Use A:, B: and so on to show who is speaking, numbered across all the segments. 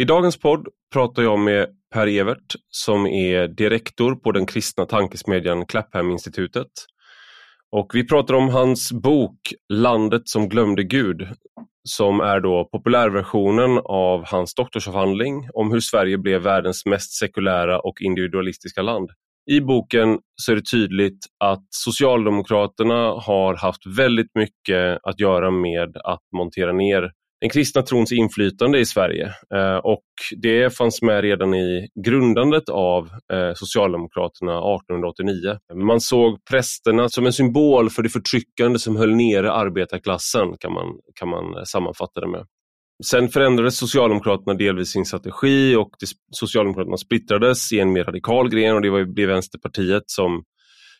A: I dagens podd pratar jag med Per Evert som är direktor på den kristna tankesmedjan Clapham-institutet. Och vi pratar om hans bok Landet som glömde Gud som är då populärversionen av hans doktorsavhandling om hur Sverige blev världens mest sekulära och individualistiska land. I boken så är det tydligt att Socialdemokraterna har haft väldigt mycket att göra med att montera ner den kristna trons inflytande i Sverige eh, och det fanns med redan i grundandet av eh, Socialdemokraterna 1889. Man såg prästerna som en symbol för det förtryckande som höll nere arbetarklassen kan man, kan man eh, sammanfatta det med. Sen förändrades Socialdemokraterna delvis sin strategi och Socialdemokraterna splittrades i en mer radikal gren och det var, blev Vänsterpartiet som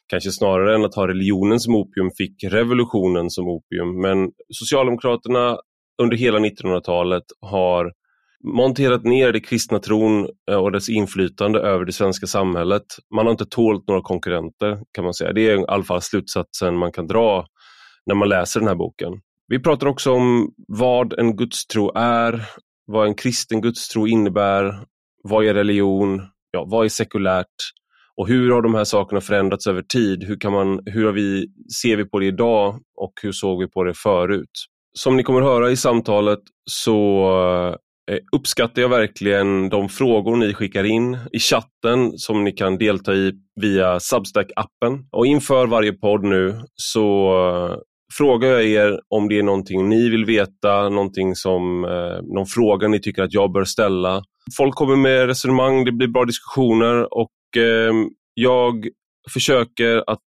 A: kanske snarare än att ha religionen som opium fick revolutionen som opium. Men Socialdemokraterna under hela 1900-talet har monterat ner det kristna tron eh, och dess inflytande över det svenska samhället. Man har inte tålt några konkurrenter kan man säga. Det är i alla fall slutsatsen man kan dra när man läser den här boken. Vi pratar också om vad en gudstro är, vad en kristen gudstro innebär, vad är religion, ja, vad är sekulärt och hur har de här sakerna förändrats över tid? Hur, kan man, hur har vi, ser vi på det idag och hur såg vi på det förut? Som ni kommer höra i samtalet så eh, uppskattar jag verkligen de frågor ni skickar in i chatten som ni kan delta i via Substack-appen. Och inför varje podd nu så eh, frågar jag er om det är någonting ni vill veta, någonting som, eh, någon fråga ni tycker att jag bör ställa. Folk kommer med resonemang, det blir bra diskussioner och eh, jag försöker att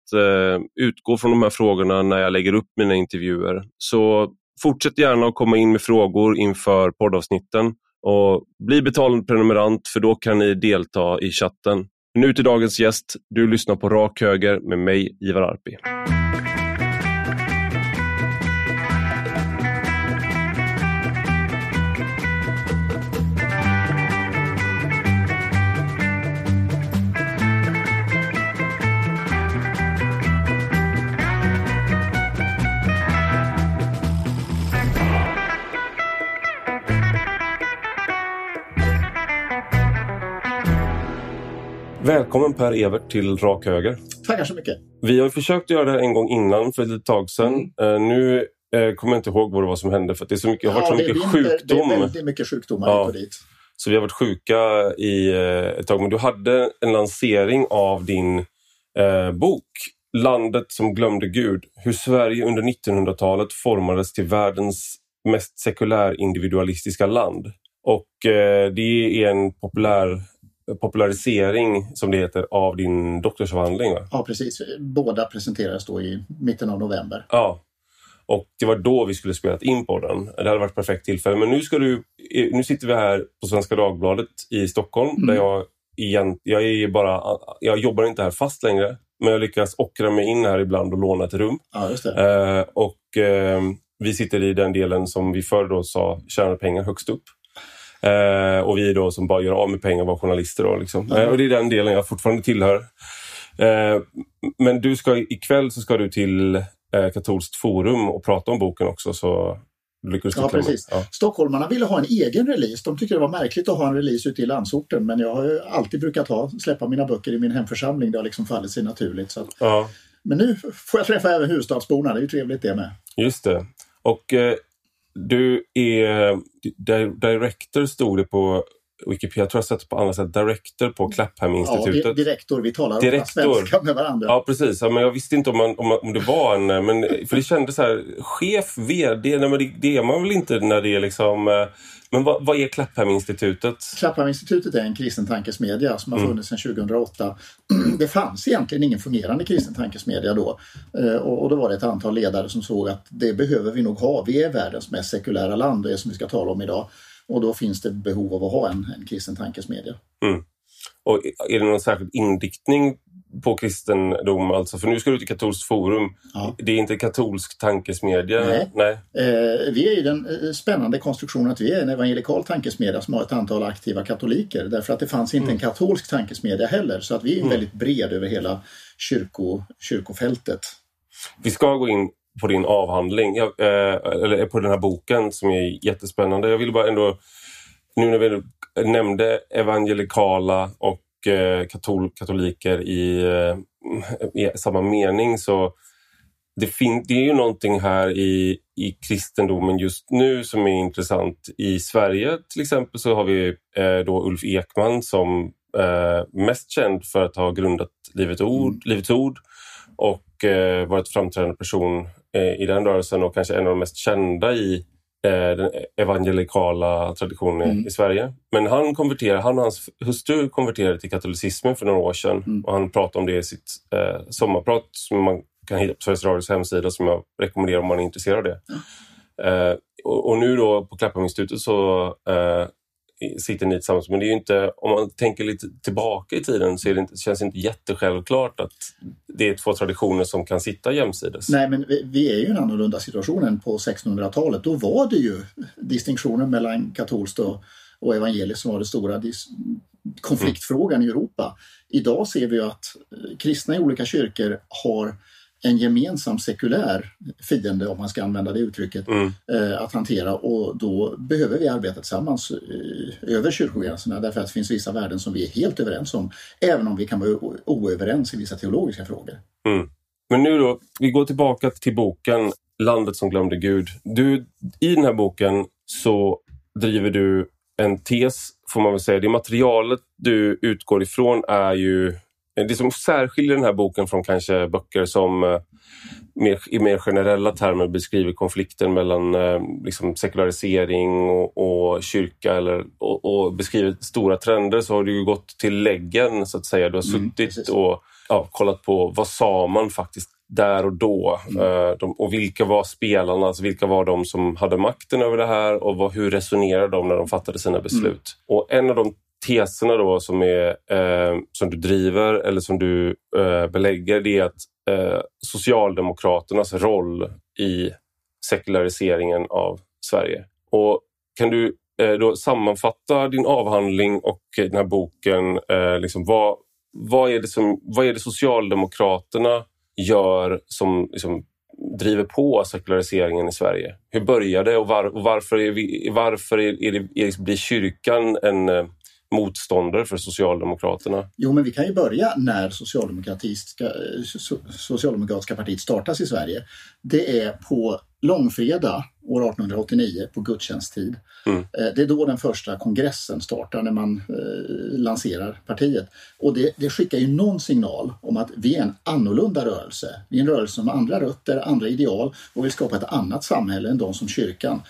A: utgå från de här frågorna när jag lägger upp mina intervjuer. Så Fortsätt gärna att komma in med frågor inför poddavsnitten och bli betalande prenumerant för då kan ni delta i chatten. Nu till dagens gäst. Du lyssnar på Rak Höger med mig, Ivar Arpi. Välkommen Per Evert till Rak Höger.
B: Tackar så mycket.
A: Vi har försökt göra det här en gång innan för ett tag sedan. Mm. Uh, nu uh, kommer jag inte ihåg vad det var som hände för det, är så mycket, ja, har varit så mycket vinter, sjukdom.
B: Det är väldigt mycket sjukdomar ja. hit dit.
A: Så vi har varit sjuka i uh, ett tag. Men du hade en lansering av din bok Landet som glömde Gud. Hur Sverige under 1900-talet formades till världens mest sekulär individualistiska land. Och det är en populär popularisering, som det heter, av din doktorsavhandling. Va?
B: Ja, precis. Båda presenterades då i mitten av november.
A: Ja, och det var då vi skulle spelat in på den. Det hade varit perfekt tillfälle. Men nu, ska du, nu sitter vi här på Svenska Dagbladet i Stockholm mm. där jag igen, jag, är bara, jag jobbar inte här fast längre. Men jag lyckas ockra mig in här ibland och låna ett rum.
B: Ja.
A: Eh, och eh, vi sitter i den delen som vi förr då sa tjänar pengar högst upp. Eh, och vi då som bara gör av med pengar var journalister. Då, liksom. eh, och det är den delen jag fortfarande tillhör. Eh, men du ska, ikväll så ska du till eh, Katolskt forum och prata om boken också. Så lyckades
B: ja, precis. Ja. Stockholmarna ville ha en egen release. De tyckte det var märkligt att ha en release ute i landsorten. Men jag har alltid brukat ha, släppa mina böcker i min hemförsamling. Det har liksom fallit sig naturligt. Så att, ja. Men nu får jag träffa även huvudstadsborna. Det är ju trevligt det med.
A: Just det. Och eh, du är director stod det på Wikipedia, jag tror jag sett på andra sätt, director på Clapham-institutet.
B: Ja, direktor, vi talar direktor. svenska med varandra.
A: Ja, precis. Ja, men jag visste inte om, man, om, om det var en... Men, för det kändes så här, chef, vd, nej, men det, det är man väl inte när det är liksom... Eh, men vad, vad är Clapham-institutet?
B: Clapham-institutet är en kristen tankesmedja som har mm. funnits sedan 2008. Det fanns egentligen ingen fungerande kristen tankesmedja då. Eh, och då var det ett antal ledare som såg att det behöver vi nog ha. Vi är världens mest sekulära land, det som vi ska tala om idag. Och då finns det behov av att ha en, en kristen tankesmedja.
A: Mm. Och är det någon särskild inriktning på kristendom? Alltså, för nu ska du till katolskt forum. Ja. Det är inte katolsk tankesmedja?
B: Nej. Nej. Eh, vi är i den eh, spännande konstruktionen att vi är en evangelikal tankesmedja som har ett antal aktiva katoliker. Därför att det fanns inte mm. en katolsk tankesmedja heller. Så att vi är mm. väldigt bred över hela kyrko, kyrkofältet.
A: Vi ska gå in på din avhandling, jag, eh, eller på den här boken som är jättespännande. Jag vill bara ändå nu när vi nämnde evangelikala och eh, katol katoliker i, eh, i samma mening så det, fin det är ju någonting här i, i kristendomen just nu som är intressant. I Sverige till exempel så har vi eh, då Ulf Ekman som eh, mest känd för att ha grundat Livets Ord, mm. Livets Ord och eh, varit framträdande person i den rörelsen och kanske en av de mest kända i eh, den evangelikala traditionen mm. i Sverige. Men han konverterade, han och hans hustru konverterade till katolicismen för några år sedan mm. och han pratade om det i sitt eh, sommarprat som man kan hitta på Sveriges Radios hemsida som jag rekommenderar om man är intresserad av det. Mm. och, och, nu då på Klapphamninstitutet så eh, sitter ni tillsammans. Men det är ju inte, om man tänker lite tillbaka i tiden så är det inte, känns det inte jättesjälvklart att det är två traditioner som kan sitta jämsides.
B: Nej, men vi, vi är ju i en annorlunda situation än på 1600-talet. Då var det ju distinktionen mellan katolskt och, och evangeliskt som var den stora konfliktfrågan mm. i Europa. Idag ser vi att eh, kristna i olika kyrkor har en gemensam sekulär fiende, om man ska använda det uttrycket, mm. eh, att hantera och då behöver vi arbeta tillsammans eh, över kyrkogränserna därför att det finns vissa värden som vi är helt överens om, även om vi kan vara oöverens i vissa teologiska frågor.
A: Mm. Men nu då, vi går tillbaka till boken Landet som glömde Gud. Du, I den här boken så driver du en tes, får man väl säga. Det materialet du utgår ifrån är ju det som särskiljer den här boken från kanske böcker som eh, mer, i mer generella termer beskriver konflikten mellan eh, liksom sekularisering och, och kyrka eller, och, och, beskriver stora trender så har du gått till läggen så att säga. Du har mm, suttit och ja, kollat på vad sa man faktiskt där och då. Mm. De, och vilka var spelarna, alltså vilka var de som hade makten över det här och vad, hur resonerade de när de fattade sina beslut? Mm. Och en av de teserna då som, är, eh, som du driver eller som du eh, belägger det är att eh, Socialdemokraternas roll i sekulariseringen av Sverige. Och kan du eh, då sammanfatta din avhandling och den här boken? Eh, liksom vad, vad, är det som, vad är det Socialdemokraterna gör som liksom, driver på sekulariseringen i Sverige? Hur började det och, var, och varför, är vi, varför är, är det, är, blir kyrkan en eh, motståndare för Socialdemokraterna?
B: Jo, men vi kan ju börja när socialdemokratiska, Socialdemokratiska partiet startas i Sverige. Det är på långfredag år 1889 på gudstjänsttid. Mm. Eh, det är då den första kongressen startar när man eh, lanserar partiet. Och det, det, skickar ju någon signal om att vi är en annorlunda rörelse. Vi är en rörelse med andra rötter, andra ideal och vill skapa ett annat samhälle än de som kyrkan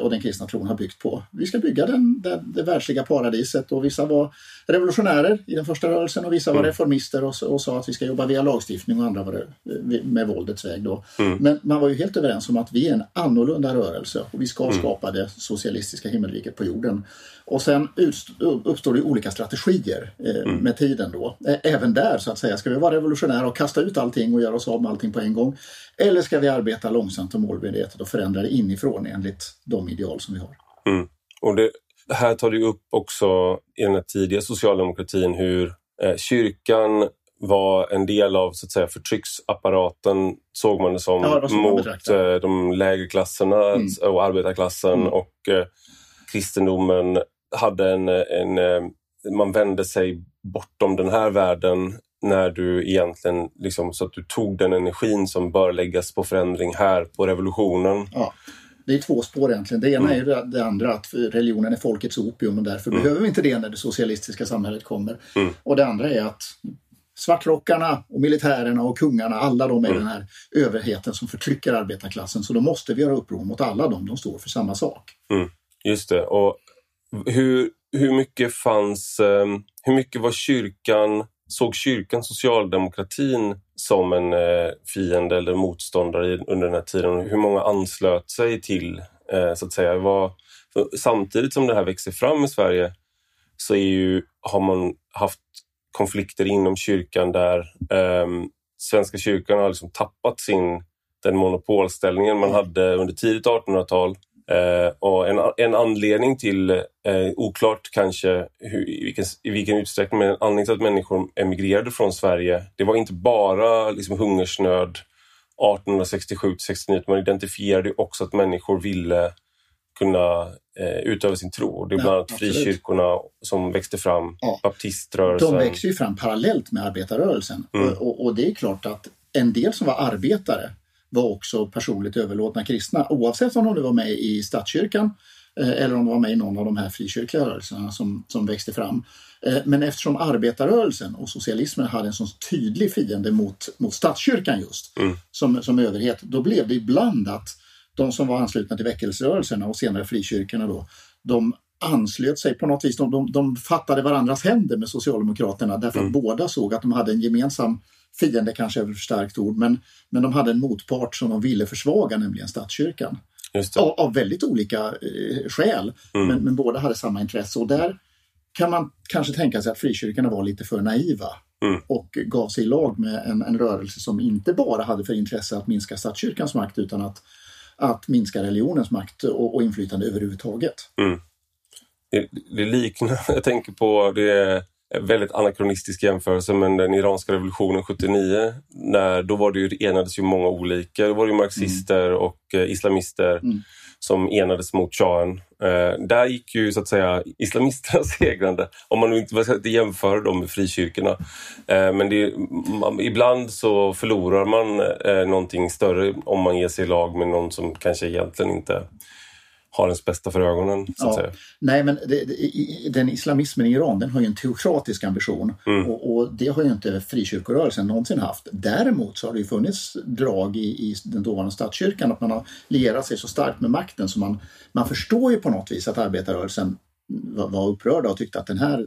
B: och den kristna tron har byggt på. Vi ska bygga den, den, det världsliga paradiset och vissa var revolutionärer i den första rörelsen och vissa var mm. reformister och, och, sa att vi ska jobba via lagstiftning och andra var det, med våldets väg. Då. Mm. Men man var ju helt överens om att vi är en annorlunda rörelse och vi ska mm. skapa det socialistiska himmelriket på jorden. Och sen uppstår det olika strategier eh, mm. med tiden då. Även där så att säga, ska vi vara revolutionära och kasta ut allting och göra oss av med allting på en gång? Eller ska vi arbeta långsamt och målmedvetet och förändra det inifrån enligt de ideal som vi har?
A: Mm. Och det, här tar du upp också i den tidiga socialdemokratin hur eh, kyrkan var en del av så att säga, förtrycksapparaten, såg man det som, ja, det mot eh, de lägre klasserna mm. och arbetarklassen. Mm. Och eh, kristendomen hade en, en, eh, man vände sig bortom den här världen när du egentligen, liksom, så att du tog den energin som bör läggas på förändring här, på revolutionen.
B: Ja. Det är två spår egentligen. Det ena mm. är det andra, att religionen är folkets opium och därför mm. behöver vi inte det när det socialistiska samhället kommer. Mm. Och det andra är att svartrockarna och militärerna och kungarna, alla de är mm. den här överheten som förtrycker arbetarklassen. Så då måste vi göra uppror mot alla dem, de står för samma sak.
A: Mm. Just det. Och hur, hur mycket fanns, um, hur mycket var kyrkan, såg kyrkan socialdemokratin som en eh, fiende eller motståndare under den här tiden? Hur många anslöt sig till, eh, så att säga? Var, samtidigt som det här växer fram i Sverige så är ju, har man haft konflikter inom kyrkan där ehm, Svenska kyrkan har liksom tappat sin den monopolställningen man hade under tidigt 1800-tal Eh, och en, en anledning till, eh, oklart kanske hur, i, vilken, i vilken utsträckning, men en anledning till att människor emigrerade från Sverige, det var inte bara liksom, hungersnöd 1867-69, man identifierade också att människor ville kunna eh, utöva sin tro. Det är bland annat
B: absolut.
A: frikyrkorna som växte fram,
B: Ja.
A: baptiströrelsen.
B: De växer ju fram parallellt med arbetarrörelsen.
A: Mm.
B: Och, och, och det är klart att en del som var arbetare var också personligt överlåtna kristna oavsett om de var med i statskyrkan eh, eller om de var med i någon av de här frikyrkliga rörelserna som, som växte fram. Eh, Men eftersom arbetarrörelsen och socialismen hade en så tydlig fiende mot, mot statskyrkan just
A: Mm.
B: som, som överhet, då blev det ibland att de som var anslutna till väckelserörelserna och senare frikyrkorna då, de anslöt sig på något vis. De, de, de fattade varandras händer med Socialdemokraterna därför att båda såg att de hade en gemensam fiende, kanske är ett för starkt ord, men, men de hade en motpart som de ville försvaga, nämligen statskyrkan. Av, av väldigt olika eh, skäl,
A: Mm.
B: men, men båda hade samma intresse. Och där kan man kanske tänka sig att frikyrkorna var lite för naiva
A: Mm.
B: och gav sig i lag med en, en rörelse som inte bara hade för intresse att minska statskyrkans makt utan att, att minska religionens makt och, och inflytande överhuvudtaget.
A: Det, det liknar, jag tänker på, det väldigt anakronistisk jämförelse, men den iranska revolutionen 79, när, då var det ju, enades ju många olika, då var det ju marxister och eh, islamister
B: Mm.
A: som enades mot shahen. Eh, där gick ju så att säga islamisterna segrande, om man nu inte, inte jämföra dem med frikyrkorna. Eh, men det, man, ibland så förlorar man eh, någonting större om man ger sig i lag med någon som kanske egentligen inte har ens bästa för ögonen. Så att
B: Ja.
A: säga.
B: Nej, men det, det, den islamismen i Iran den har ju en teokratisk ambition
A: Mm.
B: och, och det har ju inte frikyrkorörelsen någonsin haft. Däremot så har det ju funnits drag i, i den dåvarande statskyrkan att man har lierat sig så starkt med makten så man, man förstår ju på något vis att arbetarrörelsen var, var upprörda och tyckte att den här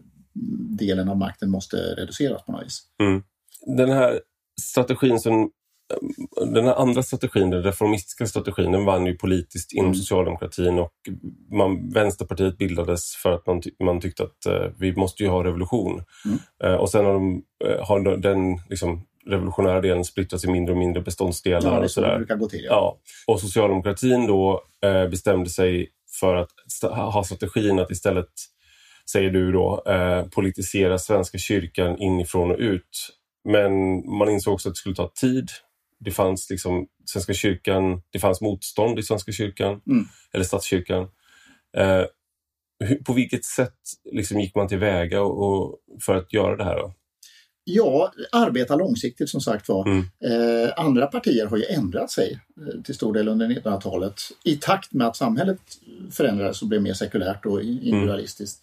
B: delen av makten måste reduceras på något vis.
A: Den här strategin som den här andra strategin, den reformistiska strategin, den vann ju politiskt inom
B: Mm.
A: socialdemokratin och man, Vänsterpartiet bildades för att man, man tyckte att eh, vi måste ju ha revolution.
B: Mm.
A: Eh, och sen har, de, eh, har de- den liksom, revolutionära delen splittrats i mindre och mindre beståndsdelar.
B: Ja, det
A: och sådär.
B: brukar gå till. Ja.
A: Ja. Och socialdemokratin då eh, bestämde sig för att ha strategin att istället, säger du då, eh, politisera Svenska kyrkan inifrån och ut. Men man insåg också att det skulle ta tid. Det fanns liksom Svenska kyrkan, det fanns motstånd i Svenska kyrkan,
B: Mm.
A: eller statskyrkan. Eh, på vilket sätt liksom gick man tillväga och, och, för att göra det här? Då?
B: Ja, arbeta långsiktigt som sagt var.
A: Mm.
B: Eh, andra partier har ju ändrat sig eh, till stor del under 1900-talet i takt med att samhället förändrades och blev mer sekulärt och individualistiskt.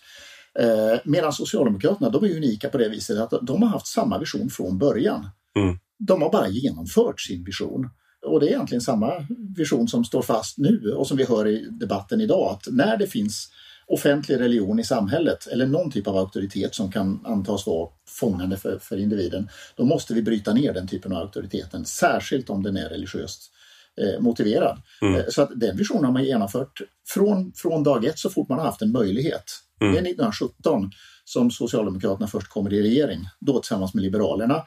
B: Eh, medan Socialdemokraterna, de är unika på det viset att de har haft samma vision från början.
A: Mm.
B: De har bara genomfört sin vision. Och det är egentligen samma vision som står fast nu och som vi hör i debatten idag. Att när det finns offentlig religion i samhället eller någon typ av auktoritet som kan antas vara fångande för, för individen, då måste vi bryta ner den typen av auktoriteten, särskilt om den är religiöst eh, motiverad.
A: Mm.
B: Eh, så att den visionen har man genomfört från, från dag ett så fort man har haft en möjlighet.
A: Mm.
B: Det är 1917 som Socialdemokraterna först kommer i regering, då tillsammans med Liberalerna.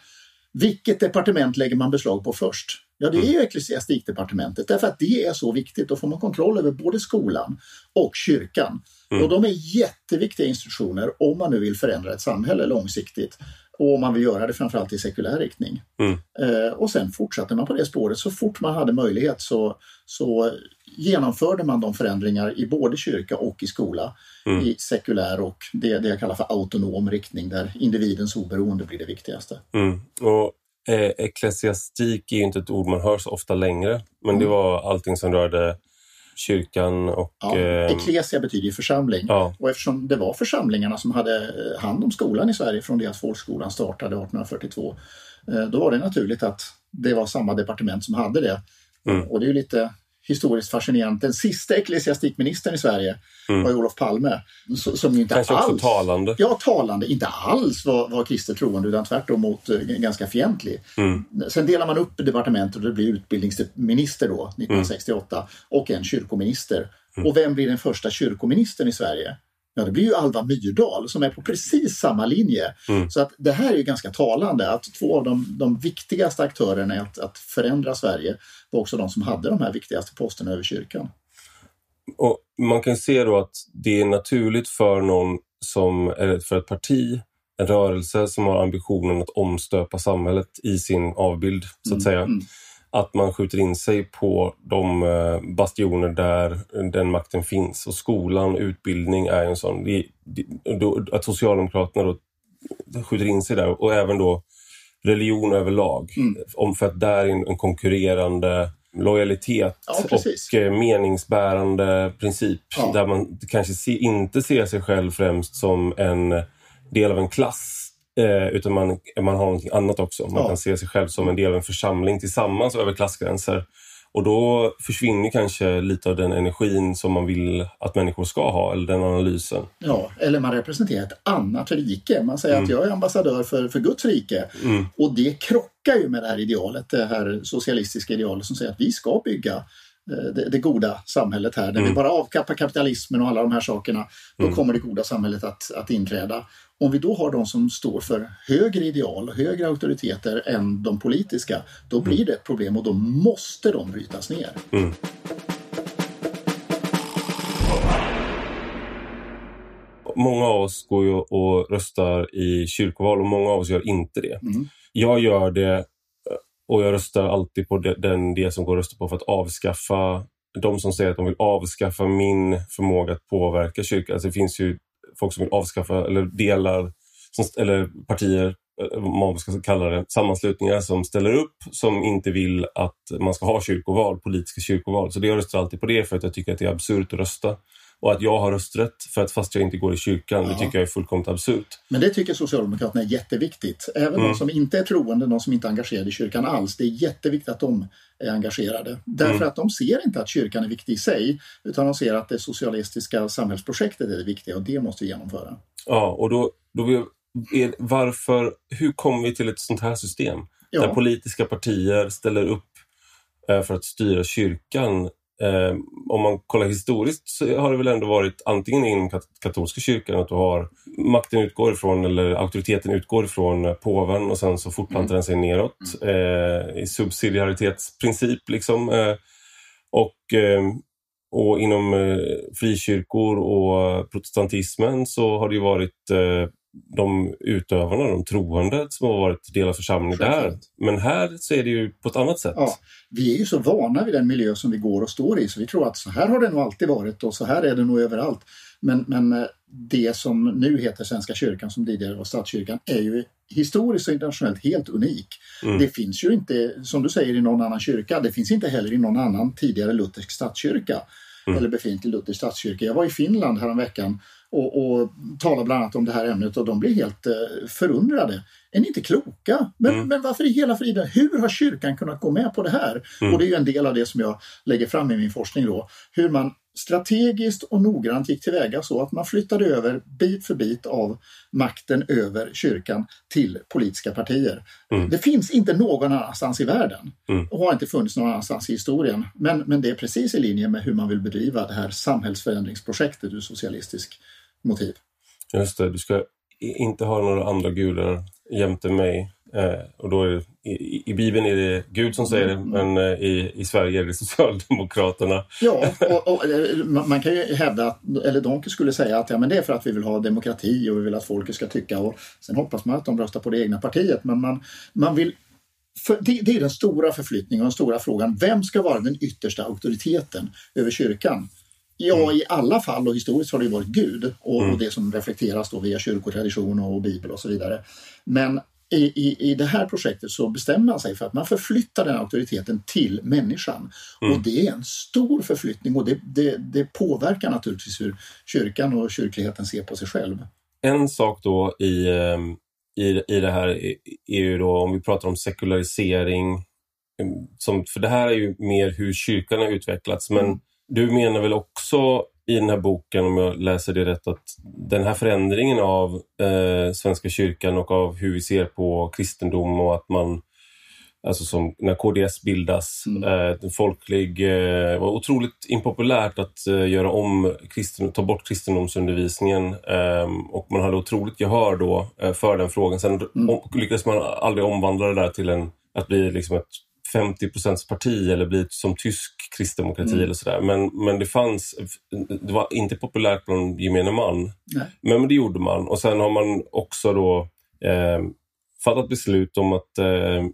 B: Vilket departement lägger man beslag på först? Ja, det är ju ecklesiastikdepartementet därför att det är så viktigt. Då får man kontroll över både skolan och kyrkan.
A: Mm.
B: Och de är jätteviktiga institutioner om man nu vill förändra ett samhälle långsiktigt. Och man vill göra det framförallt i sekulär riktning.
A: Mm.
B: Eh, och sen fortsatte man på det spåret. Så fort man hade möjlighet så, så genomförde man de förändringar i både kyrka och i skola.
A: Mm.
B: I sekulär och det, det jag kallar för autonom riktning där individens oberoende blir det viktigaste.
A: Mm. Och eh, Ecklesiastik är ju inte ett ord man hör så ofta längre, men det
B: Mm.
A: var allting som rörde kyrkan och...
B: Ja,
A: eh,
B: Ecclesia betyder ju församling.
A: ja,
B: Och eftersom det var församlingarna som hade eh, hand om skolan i Sverige från det att folkskolan startade 1842, eh, då var det naturligt att det var samma departement som hade det.
A: Mm.
B: Och det är ju lite historiskt fascinerande. Den sista ecklesiastikministern i Sverige
A: Mm.
B: var Olof Palme. Som inte
A: kanske också
B: alls
A: talande.
B: Ja, talande. Inte alls var, var kristet troende utan tvärtom mot eh, ganska fientlig.
A: Mm.
B: Sen delar man upp departementet och det blir utbildningsminister då, 1968, och en kyrkominister.
A: Mm.
B: Och vem blir den första kyrkoministern i Sverige? Ja, det blir ju Alva Myrdal som är på precis samma linje.
A: Mm.
B: Så att det här är ju ganska talande att två av de, de viktigaste aktörerna i att, att förändra Sverige var också de som hade de här viktigaste posterna över kyrkan.
A: Och man kan se då att det är naturligt för någon som, eller för ett parti, en rörelse som har ambitionen att omstöpa samhället i sin avbild, så att säga. Att man skjuter in sig på de eh, bastioner där den makten finns. Och skolan, utbildning är en sån. Det, det, då, att Socialdemokraterna då skjuter in sig där och även då religion överlag. Mm. Om, för att där är en, konkurrerande lojalitet ja, och eh, meningsbärande princip. Ja. Där man kanske se, inte ser sig själv främst som en del av en klass Eh, utan man, man har något annat också. Man ja. kan se sig själv som en del av en församling tillsammans över klassgränser. Och då försvinner kanske lite av den energin som man vill att människor ska ha, eller den analysen.
B: Ja, eller man representerar ett annat rike. Man säger mm. att jag är ambassadör för, för Guds rike. Mm. Och det krockar ju med det här idealet, det här socialistiska idealet som säger att vi ska bygga det, det, goda samhället här. När mm. vi bara avkappar kapitalismen och alla de här sakerna, då mm. kommer det goda samhället att, att inträda. Om vi då har de som står för högre ideal och högre auktoriteter än de politiska, då blir mm. det ett problem och då måste de brytas ner. Mm.
A: Många av oss går ju och röstar i kyrkoval och många av oss gör inte det. Mm. Jag gör det och jag röstar alltid på den det som går att rösta på för att avskaffa de som säger att de vill avskaffa min förmåga att påverka kyrkan. Alltså det finns ju folk som vill avskaffa eller delar eller partier, eh, vad man ska kalla det, sammanslutningar som ställer upp som inte vill att man ska ha kyrkoval, politiska kyrkoval. Så det jag röstar alltid på det för att jag tycker att det är absurt att rösta. Och att jag har rösträtt för att fast jag inte går i kyrkan, ja. det tycker jag är fullkomligt absurt.
B: Men det tycker Socialdemokraterna är jätteviktigt. Även mm. de som inte är troende, de som inte är engagerade i kyrkan alls. Det är jätteviktigt att de är engagerade. Därför mm. att de ser inte att kyrkan är viktig i sig, utan de ser att det socialistiska samhällsprojektet är det viktiga och det måste vi genomföra.
A: Ja, och då, då är, varför, hur kommer vi till ett sånt här system? Ja. Där politiska partier ställer upp eh, för att styra kyrkan Eh, om man kollar historiskt så har det väl ändå varit antingen inom katolska kyrkan att du har makten utgår ifrån eller auktoriteten utgår ifrån påven och sen så fortplantar den sig neråt eh, i subsidiaritetsprincip liksom. Eh, och, eh, och inom eh, frikyrkor och protestantismen så har det ju varit eh, de utövarna, de troende som har varit del av församlingen där. Men här så är det ju på ett annat sätt.
B: Ja, vi är ju så vana vid den miljö som vi går och står i så vi tror att så här har det nog alltid varit och så här är det nog överallt. Men, men eh, det som nu heter Svenska kyrkan som tidigare var statskyrkan är ju historiskt och internationellt helt unik. Mm. Det finns ju inte, som du säger, i någon annan kyrka. Det finns inte heller i någon annan tidigare luthersk statskyrka mm. eller befintlig luthersk statskyrka. Jag var i Finland häromveckan och, och talar bland annat om det här ämnet och de blir helt eh, förundrade. Är ni inte kloka? Men, mm. men varför i hela friden, hur har kyrkan kunnat gå med på det här? Mm. Och det är en del av det som jag lägger fram i min forskning då. Hur man strategiskt och noggrant gick tillväga så att man flyttade över bit för bit av makten över kyrkan till politiska partier. Mm. Det finns inte någon annanstans i världen mm. och har inte funnits någon annanstans i historien. Men, men det är precis i linje med hur man vill bedriva det här samhällsförändringsprojektet ur socialistisk motiv.
A: Just det, du ska inte ha några andra gudar jämte mig. Eh, och då det, i, I Bibeln är det Gud som säger det, mm. men eh, i, i Sverige är det Socialdemokraterna.
B: Ja, och, och, man kan ju hävda, att, eller de skulle säga att ja, men det är för att vi vill ha demokrati och vi vill att folket ska tycka och sen hoppas man att de röstar på det egna partiet. Men man, man vill det, det, är den stora förflyttningen och den stora frågan. Vem ska vara den yttersta auktoriteten över kyrkan? Ja, mm. i alla fall och historiskt har det varit Gud och, mm. och, det som reflekteras då via kyrkotradition och bibel och så vidare. Men i, i, i det här projektet så bestämmer man sig för att man förflyttar den auktoriteten till människan. Mm. Och det är en stor förflyttning och det, det, det, påverkar naturligtvis hur kyrkan och kyrkligheten ser på sig själv.
A: En sak då i, ehm, i, i det här är ju då om vi pratar om sekularisering, ehm, som, för det här är ju mer hur kyrkan har utvecklats men mm du menar väl också i den här boken, om jag läser det rätt, att den här förändringen av eh, Svenska kyrkan och av hur vi ser på kristendom och att man Alltså som när KDS bildas, mm. eh, folklig, eh, var otroligt impopulärt att eh, göra om kristen, ta bort kristendomsundervisningen eh, och man hade otroligt gehör då eh, för den frågan. Sen mm. om, lyckades man aldrig omvandla det där till en, att bli liksom ett 50 parti eller bli som tysk kristdemokrati mm. eller sådär. Men, men det fanns, det var inte populärt bland gemene man. Nej. Men det gjorde man och sen har man också då eh, fattat beslut om att eh,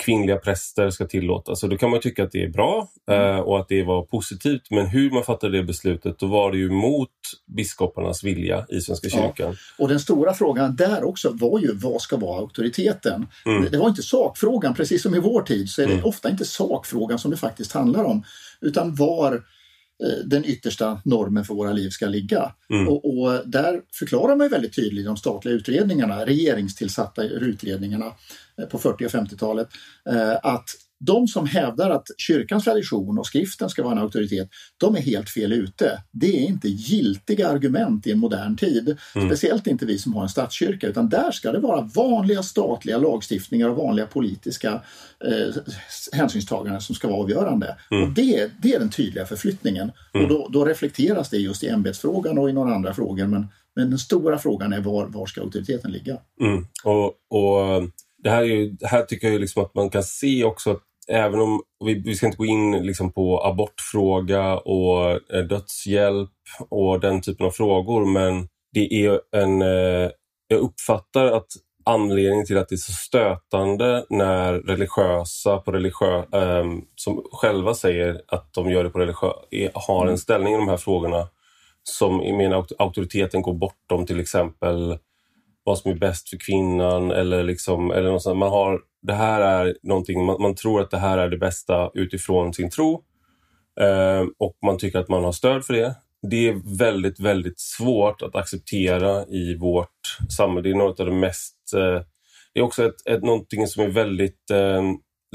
A: kvinnliga präster ska tillåtas. Och då kan man tycka att det är bra eh, och att det var positivt. Men hur man fattade det beslutet, då var det ju mot biskoparnas vilja i Svenska kyrkan.
B: Ja. Och den stora frågan där också var ju vad ska vara auktoriteten? Mm. Det, var inte sakfrågan, precis som i vår tid så är det mm. ofta inte sakfrågan som det faktiskt handlar om. Utan var Eh, den yttersta normen för våra liv ska ligga. Mm. Och, och, där förklarar man väldigt tydligt de statliga utredningarna, regeringstillsatta utredningarna på 40 och 50-talet, eh, att de som hävdar att kyrkans tradition och skriften ska vara en auktoritet, de är helt fel ute. Det är inte giltiga argument i en modern tid. Mm. Speciellt inte vi som har en statskyrka, utan där ska det vara vanliga statliga lagstiftningar och vanliga politiska eh, hänsynstaganden som ska vara avgörande. Mm. Och det, det är den tydliga förflyttningen. Mm. Och då, då, reflekteras det just i ämbetsfrågan och i några andra frågor. Men, men den stora frågan är var, var ska auktoriteten ligga?
A: Mm. Och, och det här, är ju, här tycker jag liksom att man kan se också att även om vi, vi ska inte gå in liksom på abortfråga och eh, dödshjälp och den typen av frågor, men det är en... Eh, jag uppfattar att anledningen till att det är så stötande när religiösa på religiö, eh, som själva säger att de gör det på religiö, har en mm. ställning i de här frågorna som menar auktoriteten går bortom till exempel vad som är bäst för kvinnan eller liksom, eller något sånt. Man har det här är någonting, man, man, tror att det här är det bästa utifrån sin tro eh, och man tycker att man har stöd för det. Det är väldigt, väldigt svårt att acceptera i vårt samhälle. Det är något av det mest... Eh, det är också ett, ett, någonting som är väldigt eh,